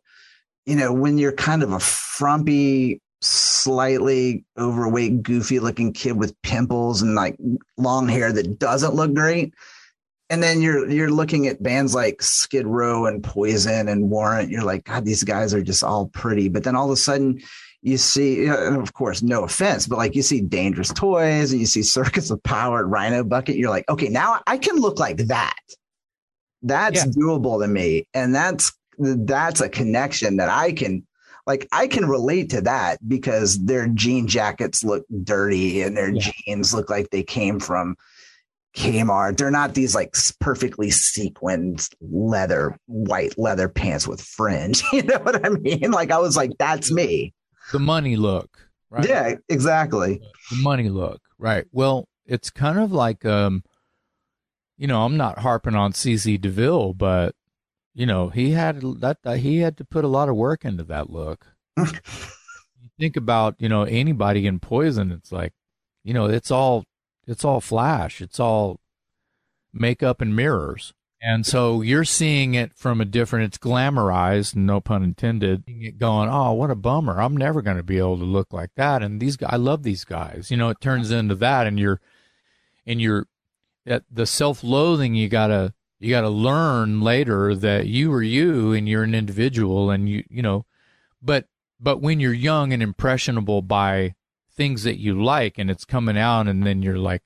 you know, when you're kind of a frumpy, slightly overweight, goofy looking kid with pimples and like long hair that doesn't look great. And then you're you're looking at bands like Skid Row and Poison and Warrant. You're like, God, these guys are just all pretty. But then all of a sudden, you see, uh, of course, no offense, but like you see Dangerous Toys and you see Circus of Power Rhino Bucket. You're like, okay, now I can look like that. That's yeah. doable to me, and that's that's a connection that I can like I can relate to that because their jean jackets look dirty and their yeah. jeans look like they came from Kmart. They're not these like perfectly sequined leather, white leather pants with fringe. You know what I mean? Like I was like, that's me. The money look. Right? Yeah, exactly. The money look. Right. Well, it's kind of like um you know, I'm not harping on CC DeVille, but you know, he had that uh, he had to put a lot of work into that look. you think about, you know, anybody in poison, it's like, you know, it's all it's all flash. It's all makeup and mirrors. And so you're seeing it from a different, it's glamorized, no pun intended, going, oh, what a bummer. I'm never going to be able to look like that. And these guys, I love these guys. You know, it turns into that and you're, and you're, the self loathing you gotta, you gotta learn later that you are you and you're an individual and you, you know, but, but when you're young and impressionable by things that you like and it's coming out and then you're like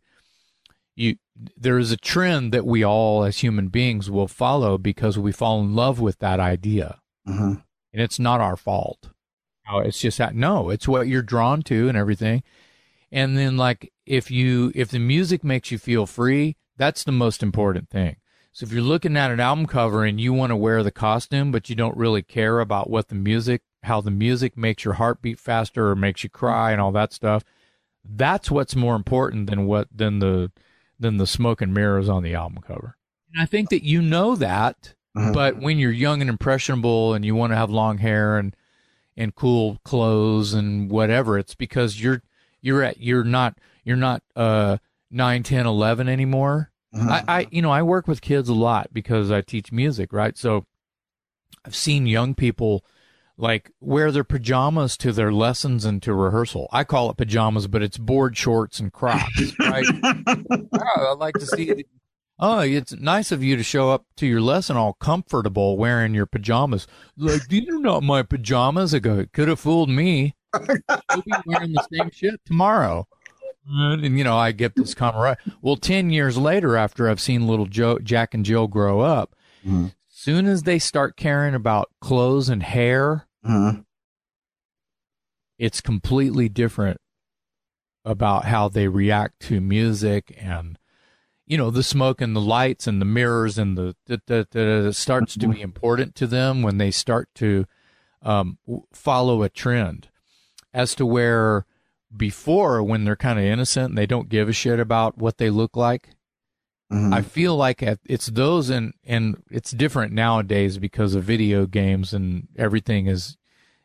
there is a trend that we all as human beings will follow because we fall in love with that idea mm-hmm. and it's not our fault it's just that no it's what you're drawn to and everything and then like if you if the music makes you feel free that's the most important thing so if you're looking at an album cover and you want to wear the costume but you don't really care about what the music how the music makes your heart beat faster or makes you cry and all that stuff. That's what's more important than what than the than the smoke and mirrors on the album cover. And I think that you know that, mm-hmm. but when you're young and impressionable and you want to have long hair and and cool clothes and whatever, it's because you're you're at you're not you're not uh 9 10 11 anymore. Mm-hmm. I, I you know, I work with kids a lot because I teach music, right? So I've seen young people like wear their pajamas to their lessons and to rehearsal. I call it pajamas, but it's board shorts and Crocs, right? I'd like to see it. Oh, it's nice of you to show up to your lesson all comfortable wearing your pajamas. Like, these are not my pajamas. I go, it could have fooled me. You'll be wearing the same shit tomorrow. And, you know, I get this right. Well, 10 years later, after I've seen little Joe, Jack and Jill grow up, mm-hmm. soon as they start caring about clothes and hair, uh-huh. It's completely different about how they react to music and you know the smoke and the lights and the mirrors and the that starts to be important to them when they start to um, follow a trend as to where before when they're kind of innocent and they don't give a shit about what they look like mm-hmm. i feel like it's those and and it's different nowadays because of video games and everything is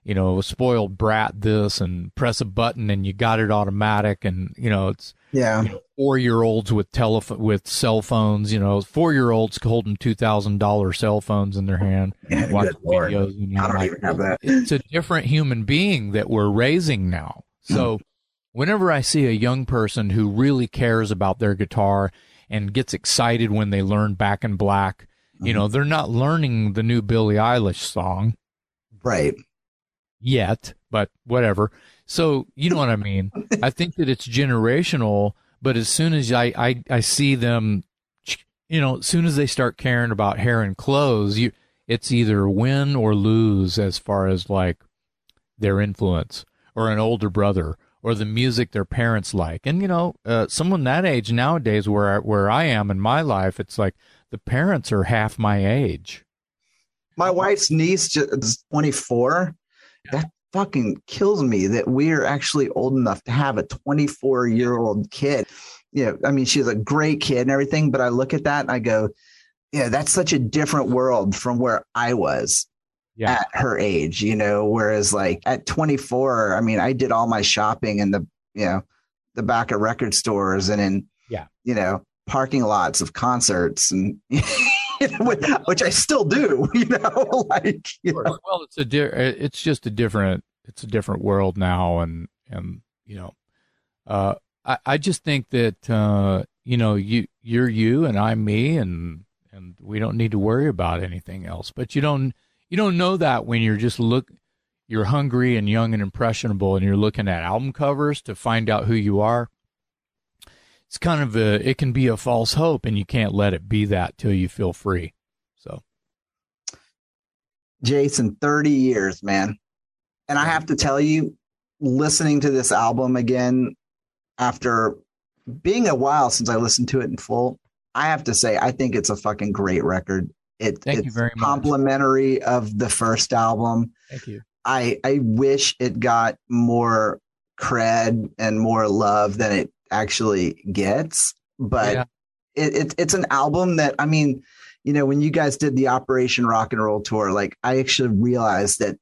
you know, a spoiled brat this and press a button and you got it automatic and you know it's yeah you know, four year olds with telephone with cell phones you know four year olds holding two thousand dollar cell phones in their hand yeah, watching videos you know, I don't like, even have that. It's a different human being that we're raising now. So mm. whenever I see a young person who really cares about their guitar and gets excited when they learn Back in Black, mm. you mm-hmm. know they're not learning the new Billie Eilish song. Right yet, but whatever. So you know what I mean. I think that it's generational, but as soon as I, I I see them, you know, as soon as they start caring about hair and clothes, you it's either win or lose as far as like their influence or an older brother or the music their parents like. And you know, uh, someone that age nowadays, where where I am in my life, it's like the parents are half my age. My wife's niece is 24, that fucking kills me that we're actually old enough to have a 24 year old kid. You know, I mean, she's a great kid and everything, but I look at that and I go, yeah, that's such a different world from where I was yeah. at her age, you know, whereas like at 24, I mean, I did all my shopping in the, you know, the back of record stores and in, yeah, you know, parking lots of concerts and which I still do, you know, like, you know. well, it's a, di- it's just a different, it's a different world now. And, and, you know, uh, I, I just think that, uh, you know, you, you're you and I'm me and, and we don't need to worry about anything else, but you don't, you don't know that when you're just look, you're hungry and young and impressionable and you're looking at album covers to find out who you are. It's kind of a it can be a false hope and you can't let it be that till you feel free. So. Jason 30 years man. And i have to tell you listening to this album again after being a while since i listened to it in full i have to say i think it's a fucking great record it, Thank it's you very complimentary much. of the first album Thank you. I I wish it got more cred and more love than it actually gets. But yeah. it, it, it's an album that I mean, you know, when you guys did the Operation Rock and Roll tour, like I actually realized that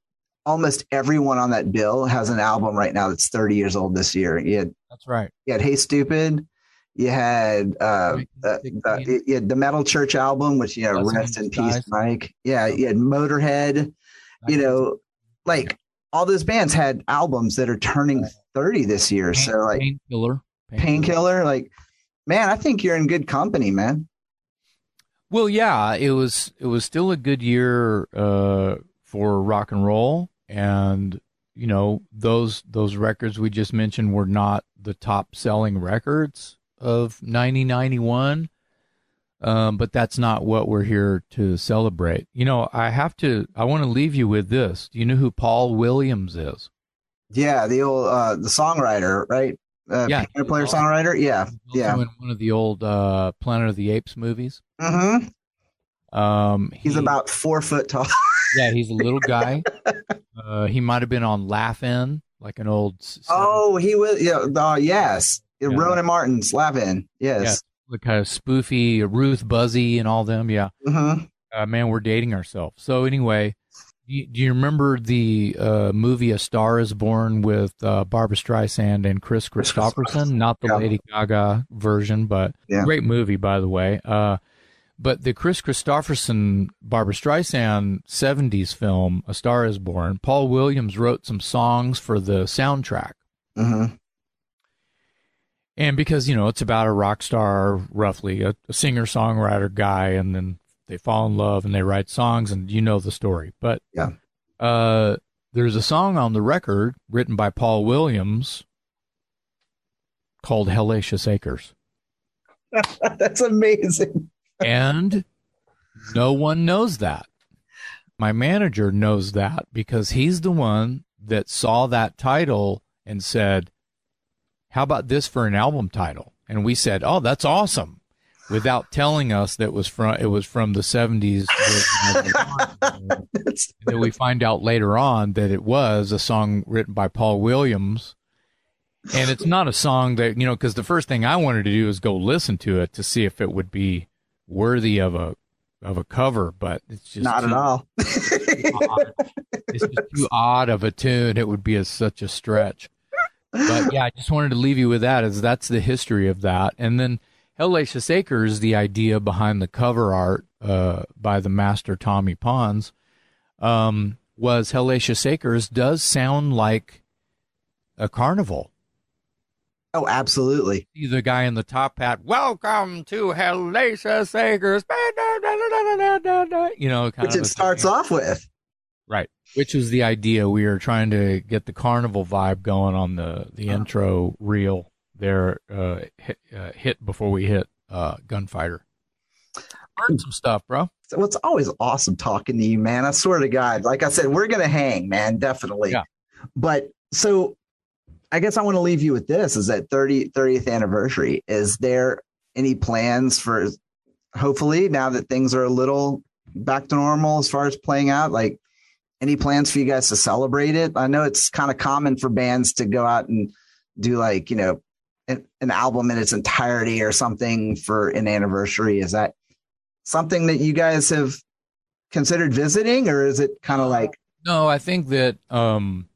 almost everyone on that bill has an album right now that's 30 years old this year. You had, that's right. You had Hey Stupid. You had uh, the, you had the Metal Church album, which you know, that's rest in peace, Mike. Yeah, you had Motorhead. You know, like all those bands had albums that are turning 30 this year. Pain, so like painkiller, painkiller, like man, I think you're in good company, man. Well, yeah, it was it was still a good year uh, for rock and roll, and you know those those records we just mentioned were not the top selling records of 1991 um, but that's not what we're here to celebrate. You know, I have to. I want to leave you with this. Do you know who Paul Williams is? Yeah, the old uh, the songwriter, right? Uh, yeah, player songwriter. Yeah, yeah. In one of the old uh, Planet of the Apes movies. Mm-hmm. Um, he, he's about four foot tall. yeah, he's a little guy. uh, he might have been on Laugh-In, like an old. Oh, he was. Yeah. Uh, yes. Yeah. Rowan Martin's Laugh-In. Yes the kind of spoofy Ruth Buzzi and all them. Yeah. Mm-hmm. Uh, man, we're dating ourselves. So anyway, do you, do you remember the uh, movie A Star Is Born with uh, Barbra Streisand and Kris Kristofferson? Not the yeah. Lady Gaga version, but yeah. great movie by the way. Uh, but the Kris Kristofferson Barbra Streisand '70s film A Star Is Born. Paul Williams wrote some songs for the soundtrack. Mm-hmm. And because, you know, it's about a rock star, roughly, a, a singer songwriter guy, and then they fall in love and they write songs, and you know the story. But yeah. Uh, there's a song on the record written by Paul Williams called Hellacious Acres. That's amazing. and no one knows that. My manager knows that because he's the one that saw that title and said, how about this for an album title? And we said, oh, that's awesome. Without telling us that was from it was from the seventies. and then we find out later on that it was a song written by Paul Williams. And it's not a song that, you know, because the first thing I wanted to do is go listen to it to see if it would be worthy of a of a cover, but it's just not too, at all. it's just too odd of a tune. It would be a, such a stretch but yeah, I just wanted to leave you with that as that's the history of that. And then Hellacious Acres, the idea behind the cover art uh, by the master Tommy Pons, um, was Hellacious Acres does sound like a carnival. Oh, absolutely. See the guy in the top hat. Welcome to Hellacious Acres. You know, which it starts thing. off with. Right. Which was the idea. We were trying to get the carnival vibe going on the, the uh-huh. intro reel there, uh, hit, uh, hit before we hit uh, Gunfighter. Learned some stuff, bro. So it's always awesome talking to you, man. I swear to God. Like I said, we're going to hang, man, definitely. Yeah. But so I guess I want to leave you with this is that 30, 30th anniversary. Is there any plans for hopefully now that things are a little back to normal as far as playing out? Like, any plans for you guys to celebrate it? I know it's kind of common for bands to go out and do like, you know, an, an album in its entirety or something for an anniversary. Is that something that you guys have considered visiting or is it kind of like no i think that um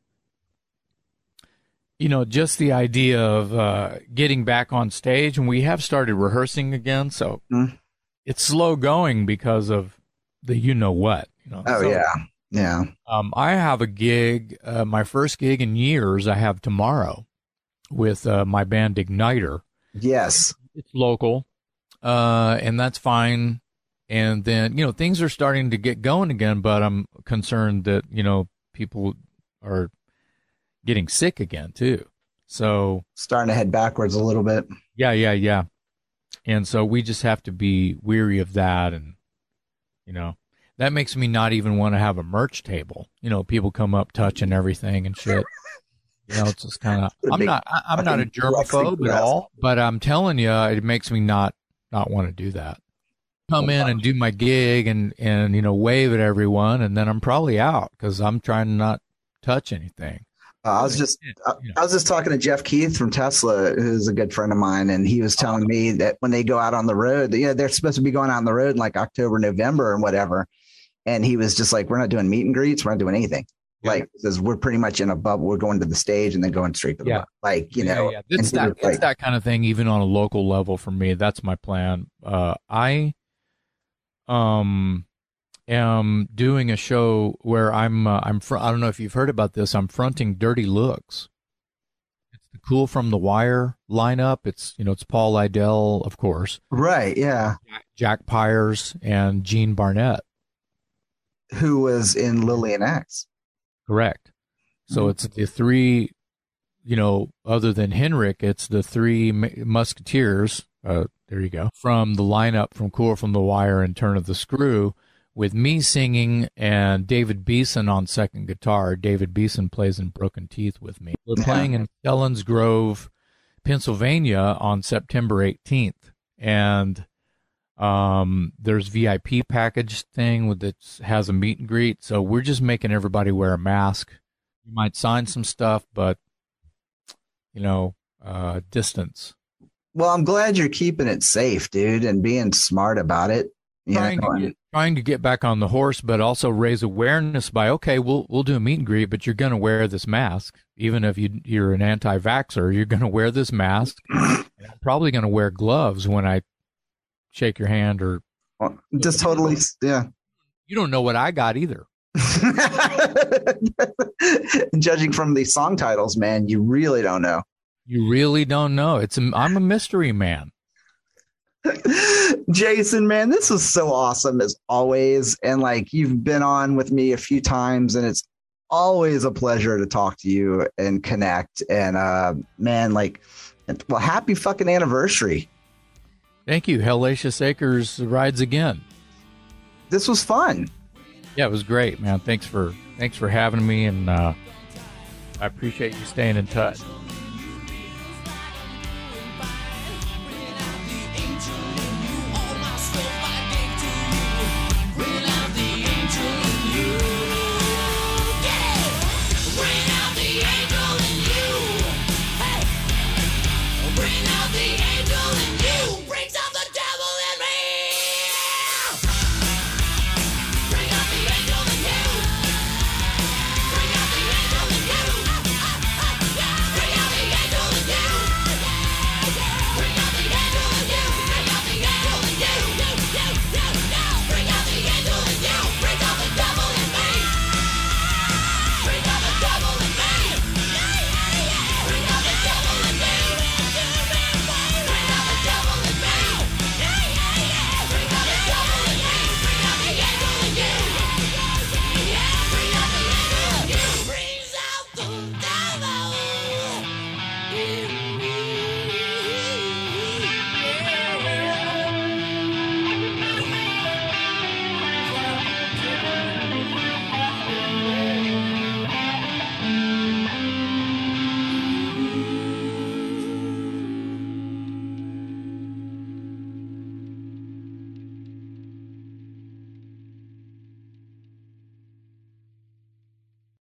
you know just the idea of uh getting back on stage and we have started rehearsing again so mm. it's slow going because of the you know what you know oh so, yeah yeah. Um i have a gig uh, my first gig in years i have tomorrow with uh, my band Ignitor. Yes. It's local uh and that's fine. And then you know things are starting to get going again but i'm concerned that you know people are getting sick again too. So starting to head backwards a little bit. Yeah yeah yeah. And so we just have to be weary of that and you know that makes me not even want to have a merch table. You know people come up touching everything and shit. You know it's just kind of i'm not i'm not a germaphobe at all but i'm telling you it makes me not not want to do that. Come in and do my gig and and you know wave at everyone and then I'm probably out because I'm trying to not touch anything. Uh, I was just I, I, was just talking to Jeff Keith from Tesla, who's a good friend of mine, and he was telling me that when they go out on the road, you know, they're supposed to be going out on the road in like October, November, and whatever. And he was just like, "We're not doing meet and greets. We're not doing anything." Yeah. Like, because we're pretty much in a bubble. We're going to the stage and then going straight to the yeah. Like, you know, yeah, yeah. It's, that, it's like, that kind of thing, even on a local level for me. That's my plan. Uh, I um am doing a show where I'm uh, I'm fr- I don't know if you've heard about this. I'm fronting Dirty Looks. It's the Cool from the Wire lineup. It's you know it's Paul Lidel, of course. Right. Yeah. Jack Pyers and Gene Barnett, who was in Lillian Axe. Correct. So mm-hmm. it's the three, you know, other than Henrik, it's the three musketeers. Uh, there you go. From the lineup from Cool from the Wire and Turn of the Screw, with me singing and David Beeson on second guitar. David Beeson plays in Broken Teeth with me. We're playing in Selinsgrove, Pennsylvania on September 18th. And um, there's VIP package thing with that has a meet and greet. So we're just making everybody wear a mask. You might sign some stuff, but you know, uh, distance. Well, I'm glad you're keeping it safe, dude, and being smart about it. Trying to, get, trying to get back on the horse, but also raise awareness by okay, we'll we'll do a meet and greet, but you're going to wear this mask, even if you you're an anti-vaxer. You're going to wear this mask. I'm probably going to wear gloves when I shake your hand or well, just totally yeah. You don't know what I got either. Judging from the song titles, man, you really don't know. You really don't know. It's a, I'm a mystery man. Jason, man, this is so awesome as always. And like you've been on with me a few times, and it's always a pleasure to talk to you and connect. And uh man, like well, happy fucking anniversary. Thank you. Hellacious Acres rides again. This was fun. Yeah, it was great, man. Thanks for thanks for having me and uh I appreciate you staying in touch.